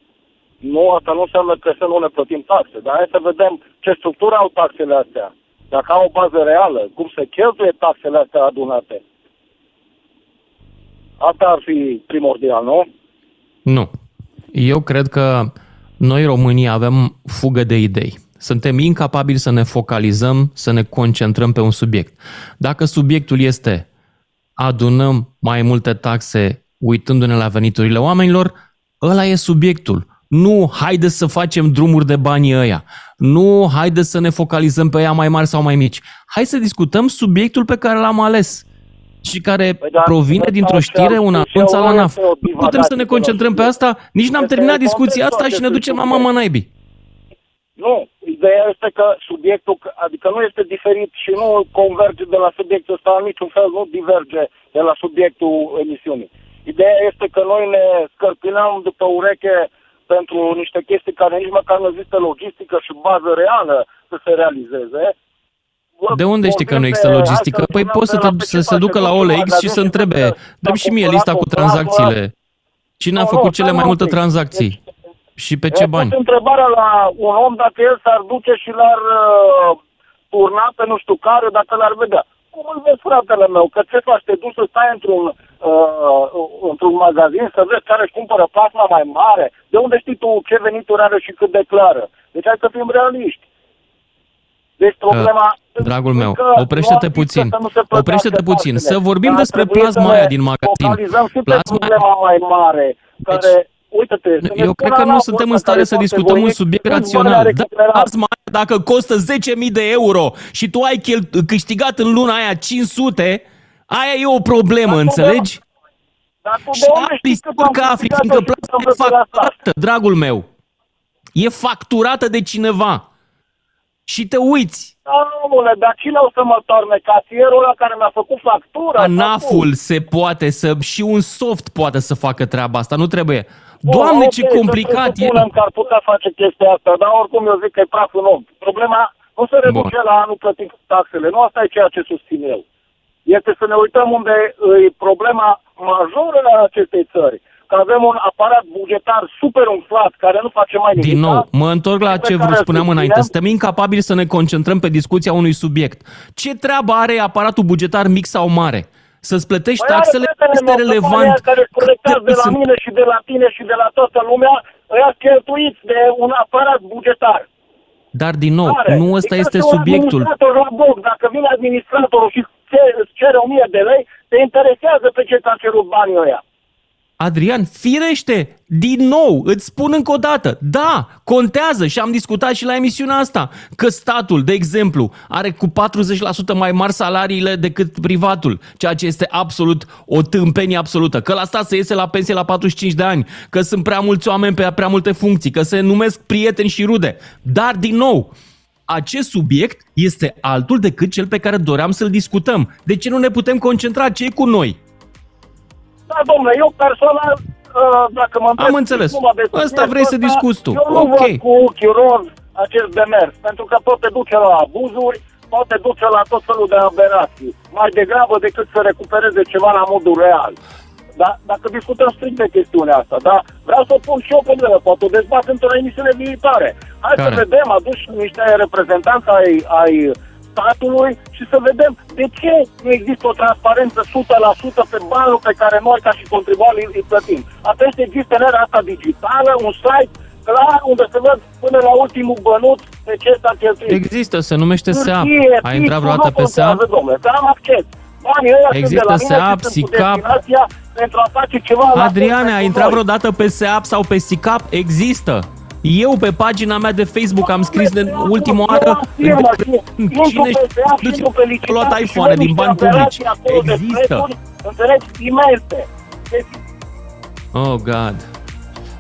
Nu, asta nu înseamnă că să nu ne plătim taxe, dar hai să vedem ce structură au taxele astea. Dacă au o bază reală, cum se cheltuie taxele astea adunate. Asta ar fi primordial, nu? Nu. Eu cred că noi românii avem fugă de idei. Suntem incapabili să ne focalizăm, să ne concentrăm pe un subiect. Dacă subiectul este adunăm mai multe taxe uitându-ne la veniturile oamenilor, ăla e subiectul. Nu haide să facem drumuri de banii ăia. Nu haide să ne focalizăm pe ea mai mari sau mai mici. Hai să discutăm subiectul pe care l-am ales și care Păi da, provine ăsta dintr-o ce am știre, un spus anunț eu al nu ANAF. este o Nu putem să ne divagație concentrăm pe de la asta, nici n-am Este terminat contextul discuția asta și ne acestui ducem la subiect. mama naibii. Nu, ideea este că subiectul, adică nu este diferit și nu converge de la subiectul ăsta, în niciun fel nu diverge de la subiectul emisiunii. Ideea este că noi ne scărpinăm după ureche pentru niște chestii care nici măcar nu există logistică și bază reală să se realizeze. De unde știi că nu Vorbim există de- logistică? hai să Păi spunem poți să, de te, la să se Pecepa ducă și la duci OLX magazin și să și întrebe, să- dăm să și mie cumpăra lista cu o plasmă. tranzacțiile. Cine a Nu, făcut nu, cele stai mai un multe pic. tranzacții? Și pe ce E bani? pus întrebarea la un om dacă el s-ar duce și l-ar uh, turna pe nu știu care, dacă l-ar vedea. Cum îl vezi, fratele meu? Că ce faci? Te duci să stai într-un, uh, într-un magazin să vezi care își cumpără plasma mai mare? De unde știi tu ce venituri are și cât declară? Deci hai să fim realiști. Deci problema... Dragul meu, că oprește-te nu puțin. să nu se plătească Oprește-te puțin. taxele. Să vorbim Dar despre trebuie plasma să ne aia din magazin. Focalizăm și pe Plasma problema mai mare, care... Uite-te, să ne Eu cred spună că nu la suntem ăsta în stare care să poate discutăm un voinic, subiect câți bani rațional. are Da, recuperat? plasma aia, dacă costă 10.000 de euro și tu ai chel- câștigat în luna aia 500, aia e o problemă, înțelegi? Dar tu Și de unde afli, știi cât sigur am că afli, câștigat fiindcă eu și cât am plasma e plătit la stat? facturată, dragul meu. E facturată de cineva. Și te uiți. Da, omule, dar cine o să mă torne? Casierul ăla care mi-a făcut factura? ANAF-ul se poate să... Și un soft poate să facă treaba asta, nu trebuie. Bun, Doamne, ok, ce complicat să e! presupunem că ar putea face chestia asta, dar oricum eu zic că e praf în om. Problema nu se reduce la anul plătit taxele, nu asta e ceea ce susțin eu. Este să ne uităm unde e problema majoră la acestei țări. Că avem un aparat bugetar super umflat care nu face mai nimic. Din nou, mă întorc la pe ce care vă spuneam susținem- înainte. Suntem incapabili să ne concentrăm pe discuția unui subiect. Ce treabă are aparatul bugetar mic sau mare? Să-ți plătești Păi are, taxele prietene este meu, compania relevant. care își colectează de la sunt- mine și de la tine și de la toată lumea, ăia cheltuiți de un aparat bugetar. Dar din nou, Care? nu ăsta E ca este și un subiectul. administrator la bloc. Dacă vine administratorul și ce- îți cere 1000 de lei, te interesează pe ce ți-a cerut banii ăia. Adrian, firește, din nou, îți spun încă o dată, da, contează și am discutat și la emisiunea asta, că statul, de exemplu, are cu 40% mai mari salariile decât privatul, ceea ce este absolut o tâmpenie absolută, că la stat se iese la pensie la 45 de ani, că sunt prea mulți oameni pe prea multe funcții, că se numesc prieteni și rude, dar din nou, acest subiect este altul decât cel pe care doream să-l discutăm. De ce nu ne putem concentra? ce e cu noi? Da, domnule, eu personal, uh, dacă mă întreb... Am înțeles. cum aveți Asta subiectul vrei să ăsta, discuți tu. Eu nu Ok. văd cu ochiul roz acest demers, pentru că pot te duce la abuzuri, pot te duce la tot felul de aberații, mai degrabă decât să recupereze ceva la modul real. Da? Dacă discutăm strict de chestiunea asta, da? vreau să pun și eu problemă, poate o dezbat într-o emisiune viitoare. Hai Care? să vedem, aduci niște reprezentanți ai, ai statului și să vedem de ce nu există o transparență 100% pe banul pe care noi ca și contribuabili îi plătim. Atunci există în era asta digitală, un site clar unde se văd până la ultimul bănuț pe ce s-a cheltuit. Există, se numește SEAP. Hârtie, Ai intrat tipul, vreodată nu pe SEAP? contează, Domnule, să am acces. Banii ăia Există sunt de la mine SEAP, și sunt cu SICAP. destinația pentru a face ceva la Adriane, fel ai pentru intrat noi. vreodată pe SEAP sau pe SICAP? Există. Eu pe pagina mea de Facebook am scris de ultima Eu oară am firmă și intru cine pe SEAP, duce intru pe a luat licitații și iPhone văd din niște bani publici. operații acolo de Există. prețuri, Înțelegi? Imense. Deci, Oh, God.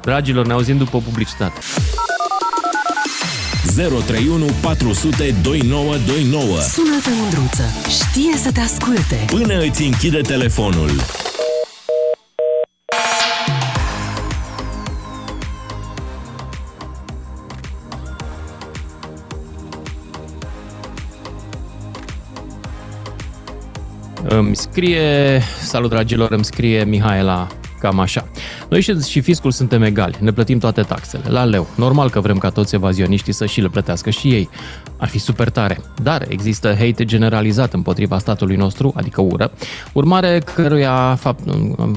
Dragilor, ne auzim după publicitate. 031 400 2929 Sună-te, Mândruță. Știe să te asculte. Până îți închide telefonul. Îmi scrie, salut dragilor, îmi scrie Mihaela cam așa. Noi și, și fiscul suntem egali, ne plătim toate taxele, la leu. Normal că vrem ca toți evazioniștii să și le plătească și ei. Ar fi super tare. Dar există hate generalizat împotriva statului nostru, adică ură, urmare căruia fapt,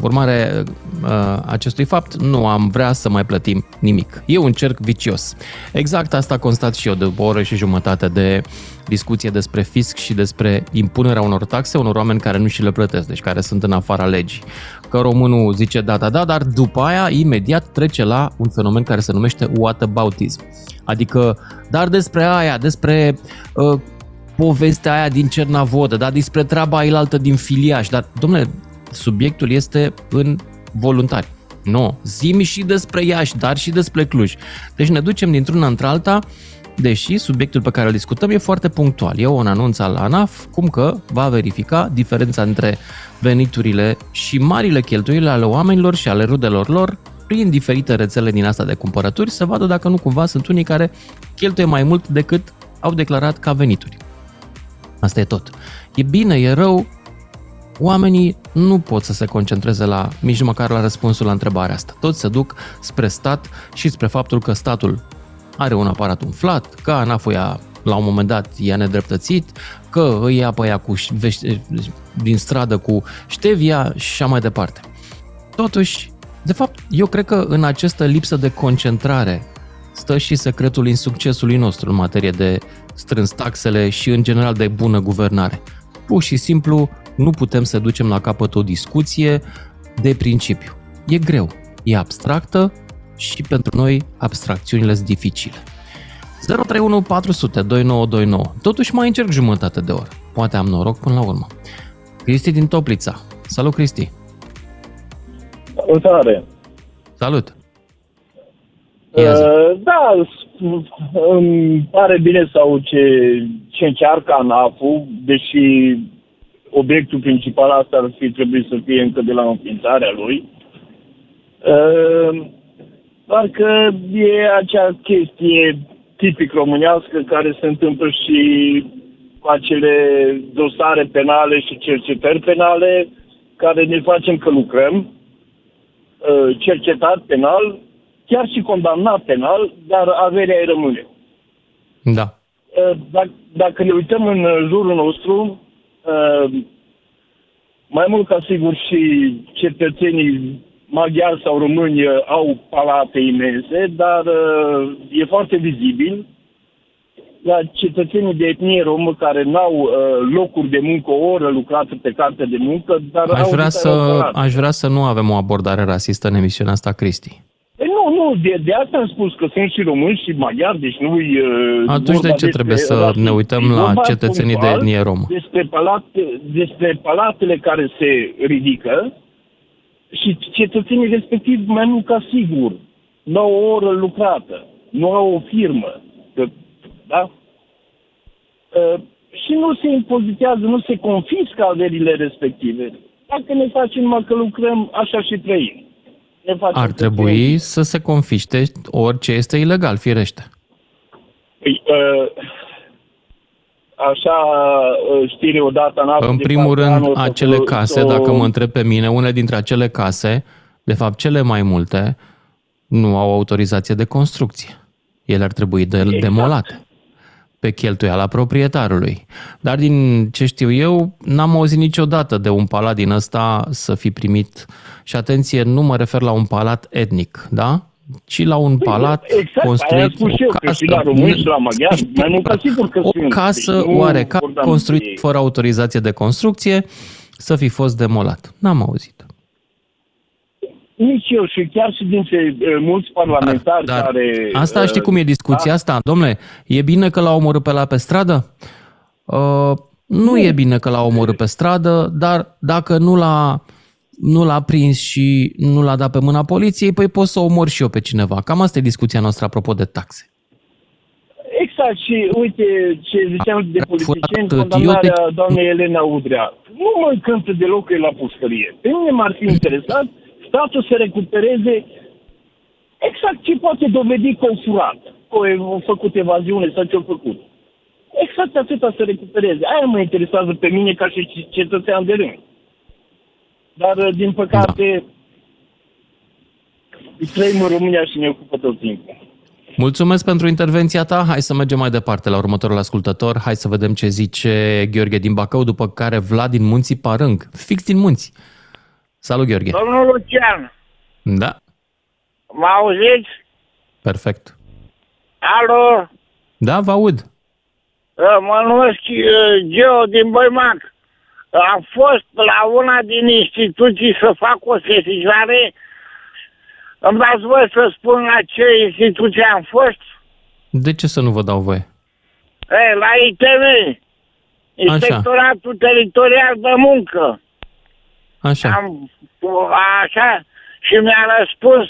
urmare uh, acestui fapt nu am vrea să mai plătim nimic. E un cerc vicios. Exact asta constat și eu după o oră și jumătate de discuție despre fisc și despre impunerea unor taxe unor oameni care nu și le plătesc, deci care sunt în afara legii. Că românul zice da, da, da, dar după aia imediat trece la un fenomen care se numește whataboutism. Adică, dar despre aia, despre uh, povestea aia din Cernavodă, dar despre treaba ailaltă din Filiaș, dar, domnule, subiectul este în voluntari. Nu, zimi și despre Iași, dar și despre Cluj. Deci ne ducem dintr-una într-alta deși subiectul pe care îl discutăm e foarte punctual. E un anunț al ANAF cum că va verifica diferența între veniturile și marile cheltuieli ale oamenilor și ale rudelor lor prin diferite rețele din asta de cumpărături să vadă dacă nu cumva sunt unii care cheltuie mai mult decât au declarat ca venituri. Asta e tot. E bine, e rău, oamenii nu pot să se concentreze la nici măcar la răspunsul la întrebarea asta. Toți se duc spre stat și spre faptul că statul are un aparat umflat, că ANAF ia la un moment dat i-a nedreptățit, că îi ia pe ea cu vești, din stradă cu ștevia și așa mai departe. Totuși, de fapt, eu cred că în această lipsă de concentrare stă și secretul insuccesului nostru în materie de strâns taxele și în general de bună guvernare. Pur și simplu nu putem să ducem la capăt o discuție de principiu. E greu, e abstractă și pentru noi abstracțiunile sunt dificile. 031 400 2929. Totuși mai încerc jumătate de oră. Poate am noroc până la urmă. Cristi din Toplița. Salut, Cristi! Salutare! Salut! Uh, da, îmi pare bine să aud ce, ce încearcă ANAF-ul, deși obiectul principal asta ar fi trebuit să fie încă de la înființarea lui. Uh, doar că e acea chestie tipic românească care se întâmplă și cu acele dosare penale și cercetări penale care ne facem că lucrăm, uh, cercetat penal, chiar și condamnat penal, dar averea îi rămâne. Da. Uh, dacă, dacă ne uităm în jurul nostru, uh, mai mult ca sigur și cetățenii maghiari sau români au palate imense, dar e foarte vizibil la cetățenii de etnie romă care n-au uh, locuri de muncă, o oră lucrată pe carte de muncă, dar aș au vrea, să, palate. aș vrea să nu avem o abordare rasistă în emisiunea asta, Cristi. Păi nu, nu, de, de asta am spus că sunt și români și maghiari, deci nu-i... Uh, Atunci vorba de ce despre trebuie să rasism. ne uităm E la vorba cetățenii de punctual etnie romă? Despre, palate, despre palatele care se ridică și cetățenii respectiv mai mult ca sigur nu au o oră lucrată, nu au o firmă, că, da? Uh, și nu se impozitează, nu se confiscă averile respective. Dacă ne facem numai că lucrăm, așa și trăim. Ne facem Ar că trebui să se confiște orice este ilegal, firește. Păi, uh, așa uh, știre odată în În primul rând, acele case, dacă mă întreb pe mine, unele dintre acele case, de fapt cele mai multe, nu au autorizație de construcție. Ele ar trebui de- Exact. demolate pe cheltuiala proprietarului. Dar din ce știu eu, n-am auzit niciodată de un palat din ăsta să fi primit, și atenție, nu mă refer la un palat etnic, da? Ci la un palat exact, aia construit, spus o eu, că casă, și la români și la maghiari, mai mult ca sigur că o sunt. casă Deci nu oarecare vorbeam construit de- fără autorizație de construcție să fi fost demolat. N-am auzit. Nici eu și chiar și dintre uh, mulți parlamentari Dar care... asta uh, știi cum e discuția asta? Domnule, e bine că l-au omorât pe la pe stradă? Uh, nu e bine că l-a omorât pe stradă, dar dacă nu l-a, nu l-a prins și nu l-a dat pe mâna poliției, păi pot să omor și eu pe cineva. Cam asta e discuția noastră apropo de taxe. Exact, și uite ce ziceam de politicieni, furat, condamnarea eu de- doamnei Elena Udrea. Nu mă încântă deloc că e la pușcărie. Pe mine m-ar fi interesat statul să recupereze exact ce poate dovedi că au furat, că au făcut evaziune sau ce au făcut. Exact atâta să recupereze. Aia mă interesează pe mine ca și cetățean de rând. Dar, din păcate, da. trăim în România și ne ocupă tot timpul. Mulțumesc pentru intervenția ta. Hai să mergem mai departe la următorul ascultător. Hai să vedem ce zice Gheorghe din Bacău, după care Vlad din Munții Parâng, fix din Munți. Salut, Gheorghe. Domnul Lucian, Da, mă auziți? perfect. Alo, Da, vă aud. Uh, mă numesc uh, Geo din Băimac. Am fost la una din instituții să fac o sesizare. Îmi dați voi să spun la ce instituție am fost? De ce să nu vă dau voie? E, la ITM, Inspectoratul Teritorial de Muncă. Așa. Am, așa, și mi-a răspuns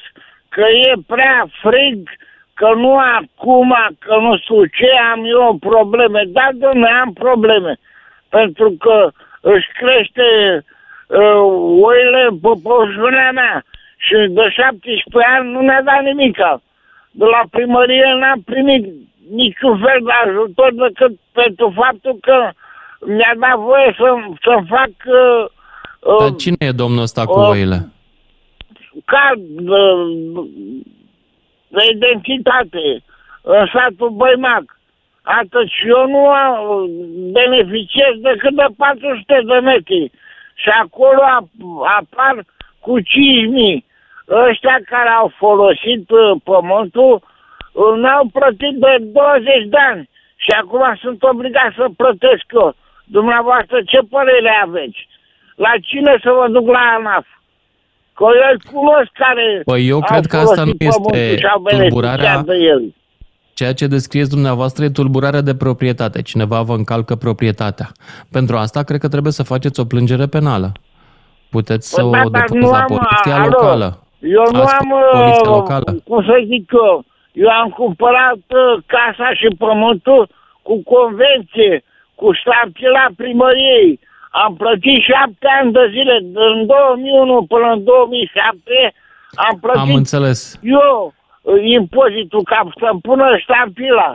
că e prea frig, că nu acum, că nu știu ce, am eu probleme. Da, domnule, am probleme. Pentru că își crește uh, oile pe porțiunea mea. Și de 17 ani nu mi-a dat nimica. De la primărie n-am primit niciun fel de ajutor decât pentru faptul că mi-a dat voie să, să fac uh, uh, Dar cine e domnul ăsta cu uh, oile? card uh, de identitate în satul Băimac. Atunci eu nu am- beneficiez decât de 400 de metri. Și acolo ap- apar cu 5.000. Ăștia care au folosit uh, pământul uh, n-au plătit de 20 de ani. Și acum sunt obligat să plătesc eu. Dumneavoastră, ce părere aveți? La cine să mă duc la ANAF? Că eu îl cunosc care Păi eu au cred că asta nu folosit pământul este și au beneficiat tulburarea de el. Ceea ce descrieți dumneavoastră e tulburarea de proprietate. Cineva vă încalcă proprietatea. Pentru asta, cred că trebuie să faceți o plângere penală. Puteți să Păi o da, dar depuneți nu la am, poliția alo, locală. Eu nu Ați am, făcut poliția uh, locală? cum să zic eu, eu am cumpărat uh, casa și pământul cu convenție, cu ștampila primăriei. Am plătit șapte ani de zile, în 2001 până în 2007, am plătit Am înțeles. eu uh, impozitul ca să-mi pună ștampila.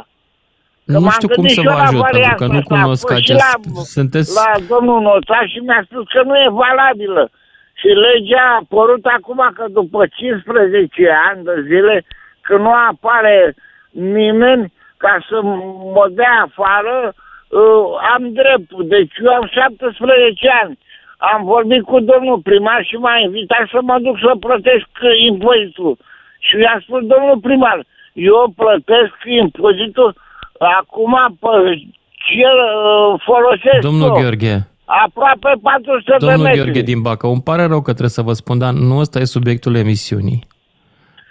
Că Nu m-am știu cum gândit să și vă eu la ajut, pentru varianta că nu asta. cunosc Păi și acest... La, Sunteți... la domnul notar și mi-a spus că nu e valabilă. Și legea a apărut acum că după 15 ani de zile, că nu apare nimeni ca să mă dea afară, uh, am dreptul. Deci eu am 17 ani. Am vorbit cu domnul primar și m-a invitat să mă duc să plătesc uh, impozitul. Și i-am spus, domnul primar, eu plătesc impozitul acum pe ce uh, folosesc Domnul eu. Gheorghe, Aproape 400 de domnul metri. Gheorghe din Bacău, îmi pare rău că trebuie să vă spun, dar nu ăsta e subiectul emisiunii.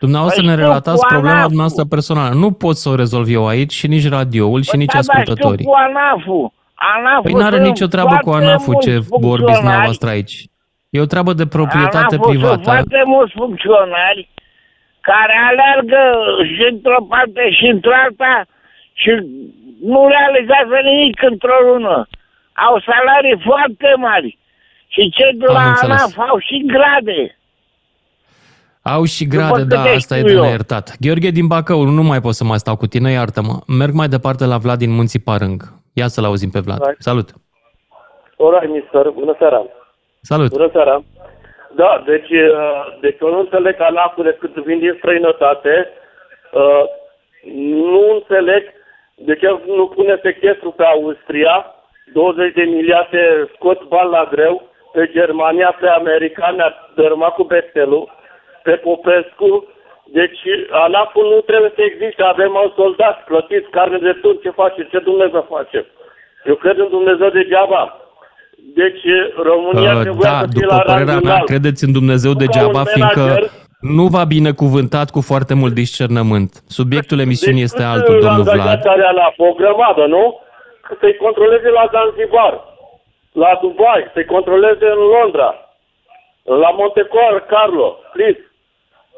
Dumneavoastră Păi ne știu, relatați cu problema ANAF-ul. dumneavoastră personală. Nu pot să o rezolv eu aici și nici radioul și Păi nici da, dar ascultătorii. știu cu ANAF-ul. ANAF-ul Păi n-are sunt nicio treabă cu foarte ANAF-ul ce mulți vorbiți funcționari. dumneavoastră aici. E o treabă de proprietate ANAF-ul Sunt privată. foarte mulți funcționari care alergă și într-o parte și într-alta și nu realizează nimic într-o lună. Au salarii foarte mari. Și cei de Am la înțeles. ANAF au și grade. Au și grade, După da, câte asta e știu de eu. neiertat. Gheorghe din Bacău, nu mai pot să mai stau cu tine, iartă-mă. Merg mai departe la Vlad din Munții Parâng. Ia să-l auzim pe Vlad. Hai. Salut! Alright, mister. Bună seara. Salut! Bună seara. Da, deci, uh, deci eu nu înțeleg alacurile cât vin din străinătate. Uh, Nu înțeleg de ce nu pune sechestru pe Austria, 20 de miliarde scot bani la greu, pe Germania, pe America, ne-a dărâmat cu bestelul, pe Popescu. Deci ANAF-ul nu trebuie să existe, avem un soldați plătiți, carne de turc, ce face, ce Dumnezeu face. Eu cred în Dumnezeu degeaba. Deci România Uh, trebuia da, să fie după la părerea rangul mea, înalt. credeți în Dumnezeu Nu ca degeaba, un fiindcă manager. nu va binecuvântat cu foarte mult discernământ. Subiectul emisiunii este Cât, altul, uh, domnul Vlad. angajați are la o grămadă, nu? Că Să-i controleze la Zanzibar, la Dubai, să-i controleze în Londra, la Monte Carlo, please.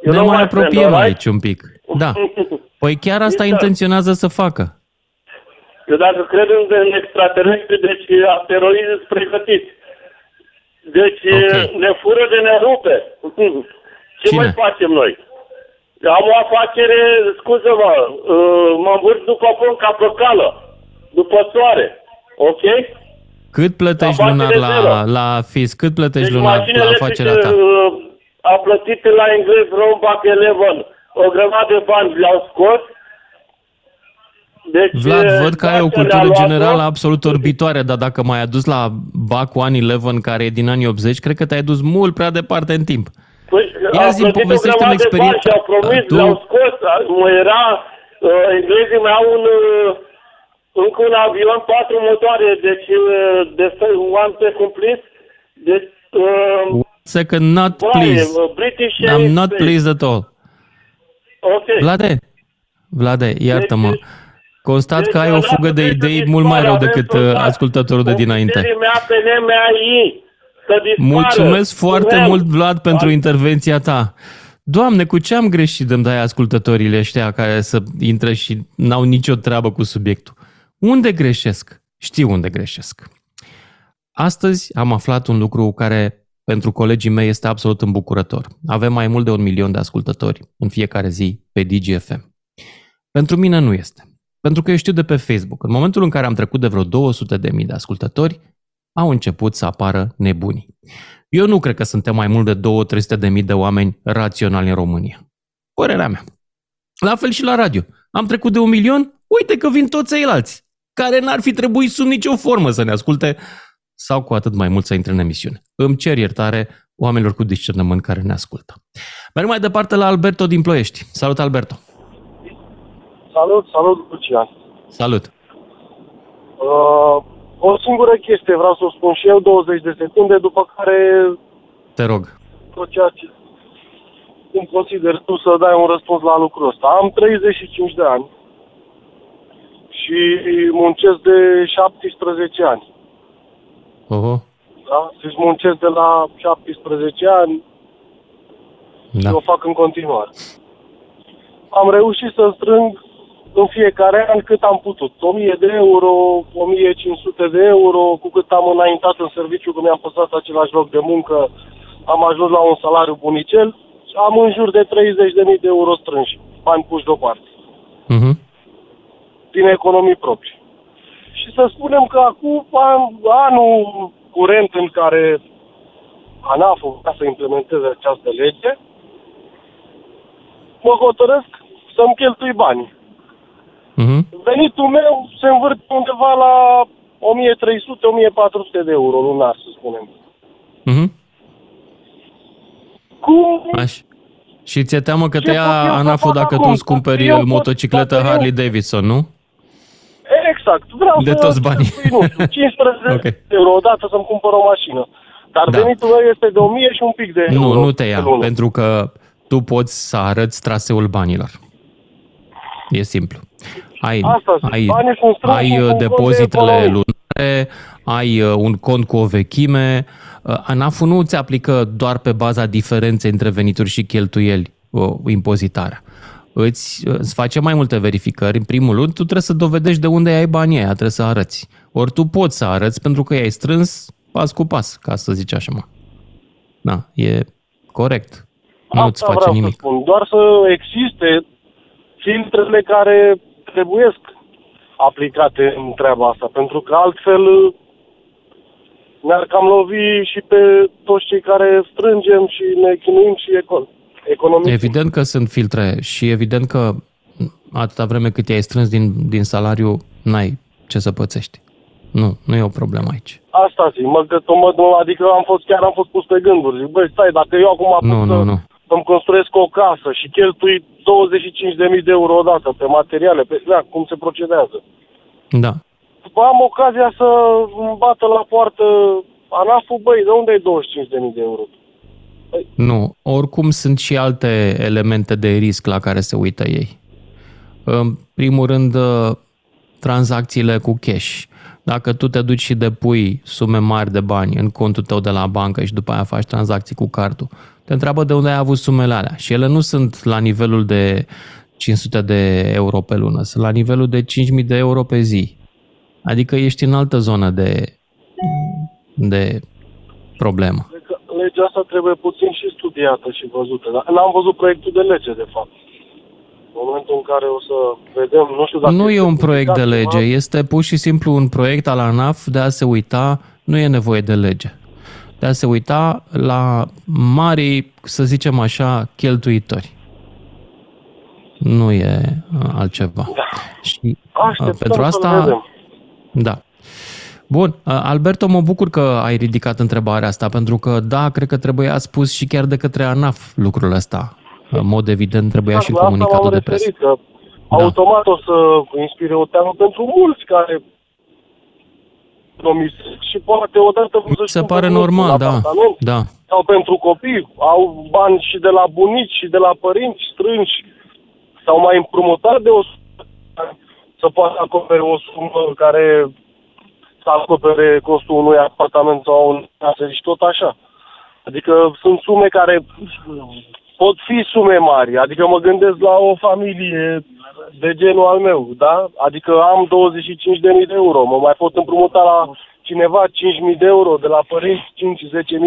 You Ne know mai my apropiem friend, alright? aici un pic. Da. Păi chiar asta Mister. intenționează să facă. Eu dacă cred în, în extraterestri, deci asteroizi sunt pregătiți. Deci Ok. ne fură de ne rupe. Ce Cine? mai facem noi? Am o afacere, scuză-mă, uh, mă învârt după pom ca pe cală, după soare. Ok? Cât plătești Afacere lunar la, zero. la FIS? Cât plătești Deci lunar mașinile la afacerea ta? uh, a plătit la englez Rombac 11 o grămadă de bani le-au scos. Deci, Vlad, uh, văd că ai o Dacia cultură le-a luat-o. generală absolut orbitoare, dar dacă m-ai adus la Bacu anii 11, care e din anii 80, cred că te-ai dus mult prea departe în timp. Păi, Ia au zi-mi, plătit o povestește-mi grămadă de bani experiența și au promis, ta. Tu- le-au scos. Mă era, uh, englezii mai au un, uh, încă un avion, patru motoare, deci uh, de one to complete. Deci, uh, Second, not Why? please. Uh, British I'm not Airways. pleased at all. ok. Vlade, Vlade, iartă-mă. Constat că ai o Deci, fugă de idei mult mai rău decât uh, ascultătorul de dinainte. Ofițerii mea pe NMAI să dispară. Mulțumesc foarte Vrem. mult, Vlad, pentru intervenția ta. Doamne, cu ce am greșit dăm de ascultătorile ăștia care să intră și n-au nicio treabă cu subiectul? Unde greșesc? Știu unde greșesc. Astăzi am aflat un lucru care pentru colegii mei este absolut îmbucurător. Avem mai mult de un milion de ascultători în fiecare zi pe DGFM. Pentru mine nu este. Pentru că eu știu de pe Facebook. În momentul în care am trecut de vreo 200 de mii de ascultători, au început să apară nebunii. Eu nu cred că suntem mai mult de 200-300 de mii de oameni raționali în România. Părerea mea. La fel și la radio. Am trecut de un milion, uite că vin toți ceilalți, care n-ar fi trebuit sub nicio formă să ne asculte sau cu atât mai mult să intre în emisiune. Îmi cer iertare oamenilor cu discernământ care ne ascultă. Merg mai departe la Alberto din Ploiești. Salut, Alberto! Salut, salut, Lucian! Salut! Uh, o singură chestie vreau să o spun și eu, 20 de secunde, după care Te rog. tot ceea ce cum consider tu să dai un răspuns la lucrul ăsta. Am 35 de ani și muncesc de 17 ani. Oho. Da? Deci muncesc de la 17 ani Da. și o fac în continuare. Am reușit să strâng în fiecare an cât am putut. 1000 de euro, 1500 de euro, cu cât am înaintat în serviciu, că mi-am păstrat același loc de muncă, am ajuns la un salariu bunicel și am în jur de 30.000 de euro strânși, bani puși deoparte, Mhm. din economii proprii. Și să spunem că acum an, anul curent în care ANAF-ul vrea să implementeze această lege, mă hotărăsc să-mi cheltui banii. Mhm. Venitul meu se învârte undeva la 1300-1400 de euro lunar, să spunem. Mhm. Cum? Așa. Și ți-e teamă că Ce te ia pot eu să ANAF-ul fac dacă tu acum? îți cumperi Eu pot- motocicletă dacă eu- Harley Davidson, nu? Exact. Vreau De să toți banii. cheltui, nu știu, 15 Ok. euro odată să-mi cumpăr o mașină. Dar Da. venitul meu este de 1000 și un pic de euro. Nu, nu te ia, pe lună. pentru că tu poți să arăți traseul banilor. E simplu. Ai, Asta zic, ai, banii sunt strânși ai în uh, cont de depozitele economie. lunare, ai uh, un cont cu o vechime. Uh, ANAF-ul nu îți aplică doar pe baza diferenței între venituri și cheltuieli uh, impozitarea. Îți, îți face mai multe verificări. În primul rând, tu trebuie să dovedești de unde ai banii aia, trebuie să arăți. Ori tu poți să arăți pentru că i-ai strâns pas cu pas, ca să zici așa, mă. Da, e corect. Nu îți Asta face vreau nimic. să spun. Doar să existe filtrele care trebuiesc aplicate în treaba asta, pentru că altfel ne-ar cam lovi și pe toți cei care strângem și ne chinuim și eco- economia. Evident că sunt filtre și evident că atâta vreme cât i-ai strâns din, din salariu, n-ai ce să pățești. Nu, nu e o problemă aici. Asta zic, mă, că, mă, adică am fost, chiar am fost pus pe gânduri. Zic, băi, stai, dacă eu acum apuc Nu, să, nu, nu. să-mi construiesc o casă și cheltui 25.000 de euro odată pe materiale, pe da, cum se procedează. Da. După am ocazia să îmi bată la poartă ANAF-ul, băi, de unde ai 25.000 de euro? Nu, oricum sunt și alte elemente de risc la care se uită ei. În primul rând, uh, tranzacțiile cu cash. Dacă tu te duci și depui sume mari de bani în contul tău de la bancă și după aia faci tranzacții cu cardul, te întreabă de unde ai avut sumele alea. Și ele nu sunt la nivelul de 500 de euro pe lună, sunt la nivelul de 5.000 de euro pe zi. Adică ești în altă zonă de, de problemă. Cred că legea asta trebuie puțin și studiată și văzută. Dar n-am văzut proiectul de lege, de fapt. În momentul în care o să vedem, nu știu dacă... Nu e este un proiect de publicat lege, ceva, este pur și simplu un proiect al ANAF de a se uita, nu e nevoie de lege, de a se uita la mari, să zicem așa, cheltuitori. Nu e uh, altceva. Și uh, Așteptăm pentru să-l asta, vedem. da. Bun, uh, Alberto, mă bucur că ai ridicat întrebarea asta, pentru că, da, cred că trebuia spus și chiar de către ANAF lucrul ăsta. În mod evident, trebuia și în La asta comunicatul m-am de presă. referit, că automat o să inspire o teamă pentru mulți care economisesc și poate odată Mi se pare normal, da, da. sau pentru copii, au bani și de la bunici și de la părinți strânși, sau mai împrumutat de o sumă să poată acopere o sumă care să acopere costul unui apartament sau un casă și tot așa. Adică sunt sume care pot fi sume mari. Adică mă gândesc la o familie de genul al meu, da? Adică am 25.000 de euro, mă mai pot împrumuta la cineva 5.000 de euro, de la părinți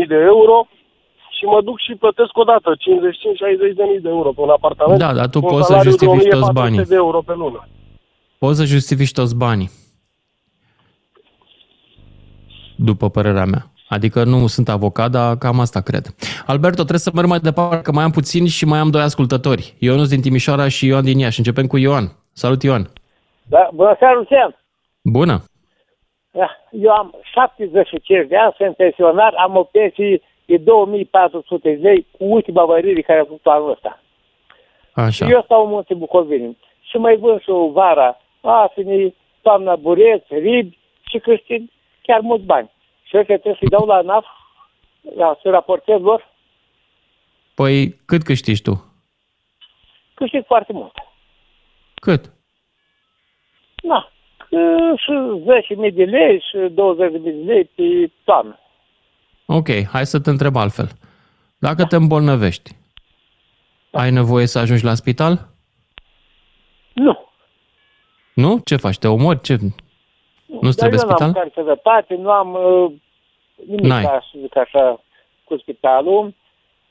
5-10.000 de euro și mă duc și plătesc o dată 55-60 de mii de euro pe un apartament. Da, dar tu cu un poți să salariu de justifici toți 1400 banii. de euro pe lună. Poți să justifici toți banii. După părerea mea. Adică nu sunt avocat, dar cam asta cred. Alberto, trebuie să merg mai departe, că mai am puțin și mai am doi ascultători. Ionuț din Timișoara și Ioan din Iași. Începem cu Ioan. Salut, Ioan. Da, bună seara, Lucian. Bună. Da, Eu am 75 de ani, sunt pensionar, am o pensie de 2400 de lei cu ultima mărire care a făcut anul ăsta. Așa. Și eu stau în munte Bucovini și mai vând și o vara afini, toamna bureți, ribi și câștig chiar mulți bani. Și eu că trebuie să-i dau la NAF, la, să raportez lor, Păi cât câștigi tu? câștig foarte mult. Cât? Na, că- și 10.000 de lei și 20.000 de lei pe toamnă. Ok, hai să te întreb altfel. Dacă te îmbolnăvești, ai nevoie să ajungi la spital? Nu. Nu? Ce faci? Te omori? Ce? Nu-ți Dar trebuie eu nu am spital? care sănătate, nu am uh, nimic, N-ai. ca să zic așa, cu spitalul.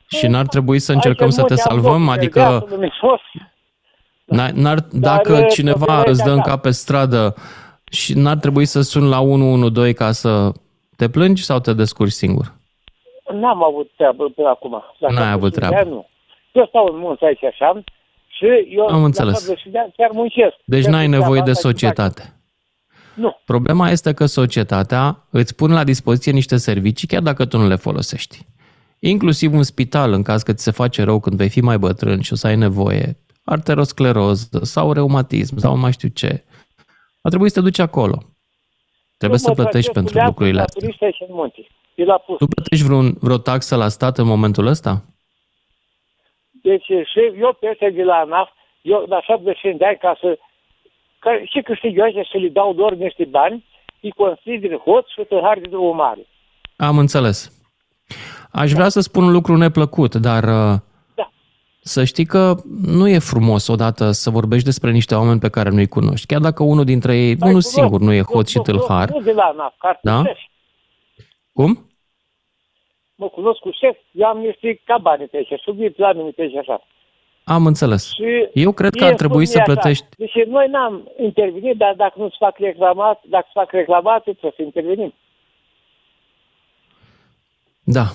Și n-ar trebui să încercăm să te Aici în munte am salvăm? loc de Adică viață, luminos. n-ar, n-ar, dacă uh, cineva problema e îți dă în așa. cap pe stradă și n-ar trebui să suni la 112 ca să te plângi sau te descurci singur? N-am avut treabă până acum. Dacă N-ai avut de ani, treabă. Nu. Eu stau în munte aici așa și eu Am la înțeles. 40 de ani chiar muncesc. Deci Pentru n-ai treaba nevoie de asta și societate. Nu. Problema este că societatea îți pune la dispoziție niște servicii chiar dacă tu nu le folosești. Inclusiv un spital în caz că ți se face rău când vei fi mai bătrân și o să ai nevoie, arteroscleroză sau reumatism sau mai știu ce. A trebuit să te duci acolo. Trebuie Eu să mă plătești tragesc pentru cu leacul lucrurile la astea. turiști aici în munte. E la pus. Tu plătești vreun, vreo taxă la stat în momentul ăsta? Deci și eu pe ăștia de la ANAF, eu la 75 de ani ca să ca, și câștig eu aici să le dau doar niște bani, îi consider hoț și tâlhari de drumul mare. Am înțeles. Aș vrea să spun un lucru neplăcut, dar uh, Da. să știi că nu e frumos odată să vorbești despre niște oameni pe care nu-i cunoști. Chiar dacă unul dintre ei, Păi, unul cunosc. singur, nu e Eu- hot și eu- eu- tâlhar. Nu de la ANAF, ca Da? artiști. Cum? Mă cunosc cu șef, eu am niște cabane pe aici, subiect la mine pe aici așa. Am înțeles. Și Eu cred că mie ar trebui spun să mie așa, plătești... Deci noi n-am intervenit, dar dacă nu-ți fac reclamat, dacă îți fac reclamații, trebuie să intervenim. Da.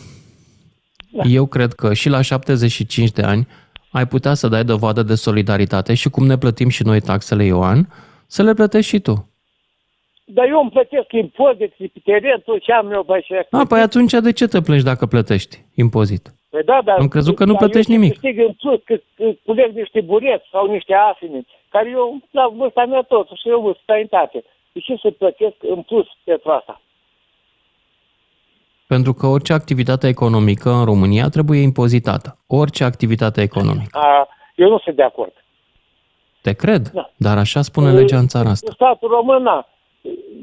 Eu cred că și la 75 de ani ai putea să dai dovadă de solidaritate și cum ne plătim și noi taxele, Ioan, să le plătești și tu. Dar eu îmi plătesc impozit pe teren, tot ce am eu pe aici. A, păi atunci de ce te plângi dacă plătești impozit? Păi da, dar, Am crezut că nu dar plătești eu nimic. câștig în plus, că, că culeg niște bureți sau niște afine, care eu, la vârsta mea tot, și eu în străinătate. De ce să plătesc în plus pentru asta? Pentru că orice activitate economică în România trebuie impozitată. Orice activitate economică. A, eu nu sunt de acord. Te cred, Da. dar așa spune legea în țara asta. Statul român, na,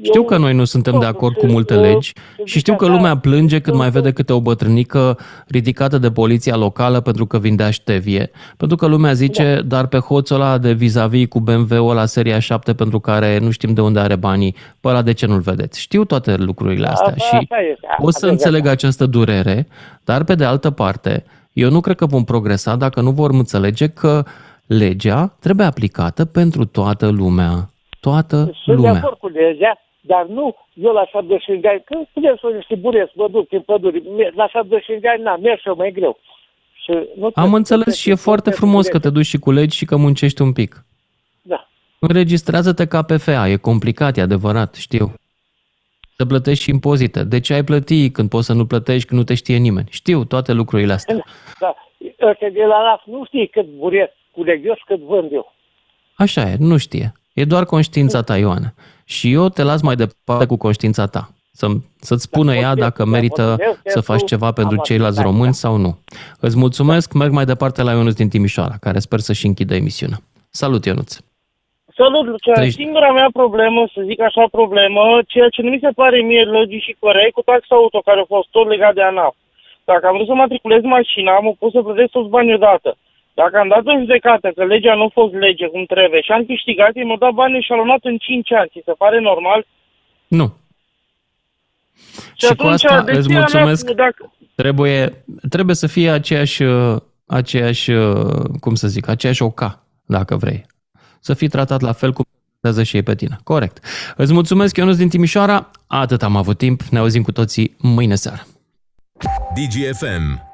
Știu că noi nu suntem de acord cu multe legi și știu că lumea plânge când mai vede câte o bătrânică ridicată de poliția locală pentru că vindea ștevie. Pentru că lumea zice, dar pe hoțul ăla de vis-a-vis cu BMW-ul la seria 7 pentru care nu știm de unde are banii, pe ăla de ce nu-l vedeți? Știu toate lucrurile astea Asta- și așa este. o să Aveți înțeleg această durere, dar pe de altă parte, eu nu cred că vom progresa dacă nu vom înțelege că legea trebuie aplicată pentru toată lumea. Toată Sunt de lumea. acord cu legea, dar nu eu la 75 de ani, când putem să niște bureți, mă duc prin păduri, me- la 75 de ani, n-am, merg și eu mai greu. Și nu Am trebuie înțeles să și e foarte să- frumos că te duci și culegi și că muncești un pic. Da. Înregistrează-te ca PFA, e complicat, e adevărat, știu. Să plătești și impozite. De ce ai plăti când poți să nu plătești, când nu te știe nimeni? Știu toate lucrurile astea. Da. Ăștia de la NAF nu știi cât bureți culeg eu și cât vând eu. Așa e, nu știe. E doar conștiința ta, Ioana. Și eu te las mai departe cu conștiința ta. Să, să-ți spună ea dacă merită să faci ceva pentru ceilalți români sau nu. Îți mulțumesc, merg mai departe la Ionuț din Timișoara, care sper să-și închidă emisiunea. Salut, Ionuț! Salut, Lucian. Treci- Singura mea problemă, să zic așa, problemă, ceea ce nu mi se pare mie logic și corect, cu taxa auto care a fost tot legat de ANAF. Dacă am vrut să matriculez mașina, am pus să plătesc toți banii odată. Dacă am dat în judecată că legea nu a fost lege cum trebuie și am câștigat, ei mi-au dat banii și au luat în 5 ani. Ți se pare normal? Nu. Și, Și cu asta de îți ce mulțumesc. Mea, dacă, Trebuie, trebuie să fie aceeași, uh, aceeași, uh, cum să zic, aceeași oca, dacă vrei. Să fii tratat la fel cum tratează și ei pe tine. Corect. Îți mulțumesc, Ionuț din Timișoara. Atât am avut timp. Ne auzim cu toții mâine seară. DGFM